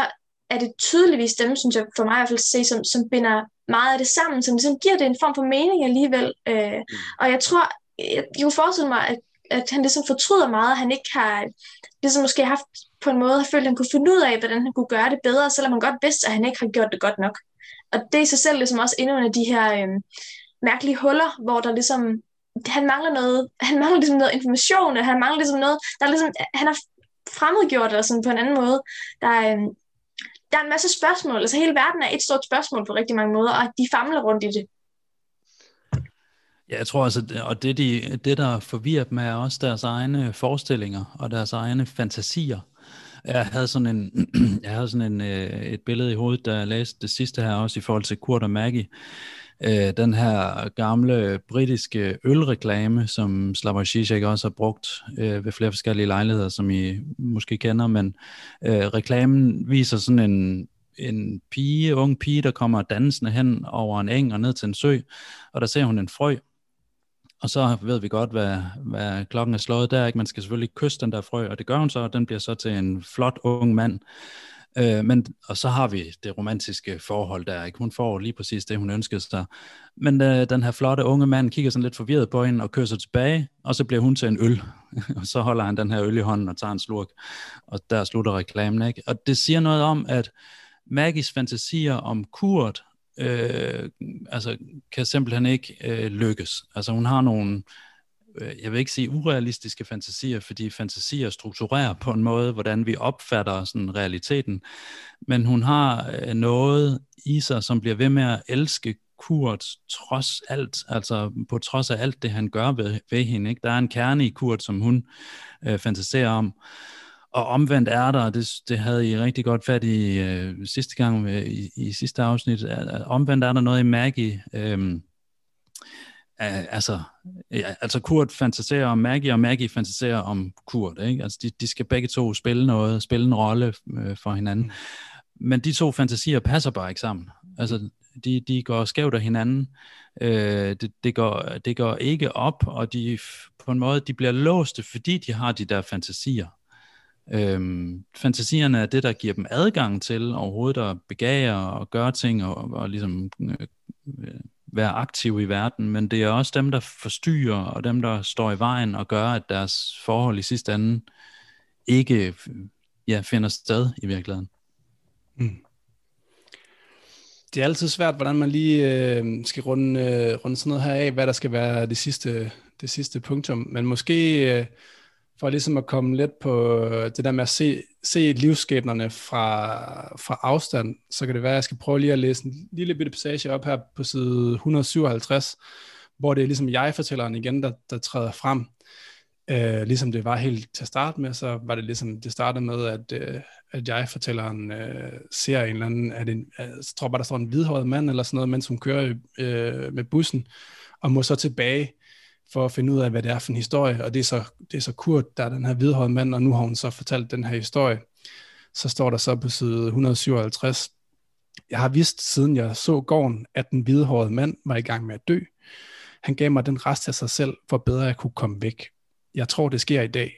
er det tydeligvis dem, synes jeg, for mig i hvert fald se, som, som binder meget af det sammen, som ligesom giver det en form for mening alligevel. Øh, mm. og jeg tror, jeg, jeg kunne forestille mig, at, at han ligesom fortryder meget, at han ikke har ligesom måske haft på en måde har følt, at han kunne finde ud af, hvordan han kunne gøre det bedre, selvom han godt vidste, at han ikke har gjort det godt nok. Og det er i sig selv ligesom også endnu en af de her øh, mærkelige huller, hvor der ligesom, han mangler noget, han mangler ligesom noget information, og han mangler ligesom noget, der er ligesom, han har fremmedgjort det sådan på en anden måde. Der er, øh, der er en masse spørgsmål, altså hele verden er et stort spørgsmål på rigtig mange måder, og de famler rundt i det. Ja, jeg tror altså, og det, de, det der forvirrer dem er også deres egne forestillinger og deres egne fantasier. Jeg havde sådan, en, (clears throat) jeg havde sådan en, øh, et billede i hovedet, da jeg læste det sidste her, også i forhold til Kurt og Maggie. Øh, den her gamle britiske ølreklame, som Slavoj Žižek også har brugt øh, ved flere forskellige lejligheder, som I måske kender, men øh, reklamen viser sådan en, en pige, ung pige, der kommer dansende hen over en eng og ned til en sø, og der ser hun en frø, og så ved vi godt, hvad, hvad klokken er slået der. Ikke? Man skal selvfølgelig kysse den der frø, og det gør hun så, og den bliver så til en flot ung mand. Øh, men, og så har vi det romantiske forhold der. Ikke? Hun får lige præcis det, hun ønskede sig. Men øh, den her flotte unge mand kigger sådan lidt forvirret på hende og kysser tilbage, og så bliver hun til en øl. (laughs) og så holder han den her øl i hånden og tager en slurk, og der slutter reklamen. Ikke? Og det siger noget om, at Maggies fantasier om Kurt øh, altså, kan simpelthen ikke øh, lykkes. Altså hun har nogle, øh, jeg vil ikke sige urealistiske fantasier, fordi fantasier strukturerer på en måde, hvordan vi opfatter sådan realiteten, men hun har øh, noget i sig, som bliver ved med at elske Kurt trods alt, altså på trods af alt det, han gør ved, ved hende. Ikke? Der er en kerne i Kurt, som hun øh, fantaserer om. Og omvendt er der, det, det havde I rigtig godt fat i øh, sidste gang øh, i, i sidste afsnit, at, omvendt er der noget i Maggie, øh, altså, ja, altså Kurt fantaserer om Maggie, og Maggie fantaserer om Kurt. Ikke? Altså de, de skal begge to spille noget, spille en rolle øh, for hinanden. Mm. Men de to fantasier passer bare ikke sammen. Altså, de, de går skævt af hinanden. Øh, det, det, går, det går ikke op, og de på en måde, de bliver låste, fordi de har de der fantasier. Øhm, fantasierne er det, der giver dem adgang til overhovedet at begære og gøre ting og, og ligesom øh, øh være aktive i verden, men det er også dem, der forstyrrer, og dem, der står i vejen og gør, at deres forhold i sidste ende ikke ja, finder sted i virkeligheden. Mm. Det er altid svært, hvordan man lige øh, skal runde, øh, runde sådan noget her af, hvad der skal være det sidste, det sidste punktum. Men måske øh, for ligesom at komme lidt på øh, det der med at se, se livsskæbnerne fra, fra afstand, så kan det være, at jeg skal prøve lige at læse en lille bitte passage op her på side 157, hvor det er ligesom jeg-fortælleren igen, der, der træder frem. Øh, ligesom det var helt til at starte med, så var det ligesom, det startede med, at, øh, at jeg-fortælleren øh, ser en eller anden, at en, øh, jeg tror bare, der står en hvidhåret mand eller sådan noget, mens hun kører øh, med bussen, og må så tilbage for at finde ud af, hvad det er for en historie, og det er så, det er så Kurt, der er den her hvidhårede mand, og nu har hun så fortalt den her historie. Så står der så på side 157, jeg har vidst, siden jeg så gården, at den hvidhårede mand var i gang med at dø. Han gav mig den rest af sig selv, for bedre at kunne komme væk. Jeg tror, det sker i dag.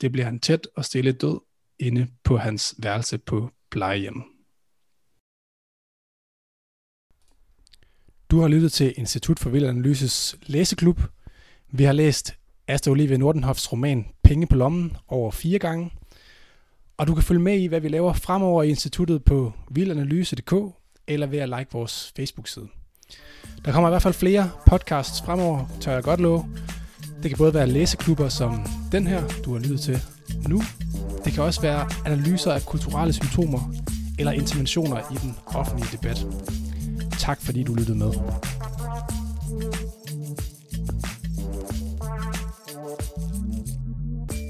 Det bliver han tæt og stille død inde på hans værelse på plejehjem. Du har lyttet til Institut for Vild Analyses læseklub – vi har læst Asta Olivia Nordenhofs roman Penge på lommen over fire gange, og du kan følge med i, hvad vi laver fremover i instituttet på vildanalyse.dk eller ved at like vores Facebook-side. Der kommer i hvert fald flere podcasts fremover, tør jeg godt love. Det kan både være læseklubber som den her, du har lyttet til nu. Det kan også være analyser af kulturelle symptomer eller interventioner i den offentlige debat. Tak fordi du lyttede med.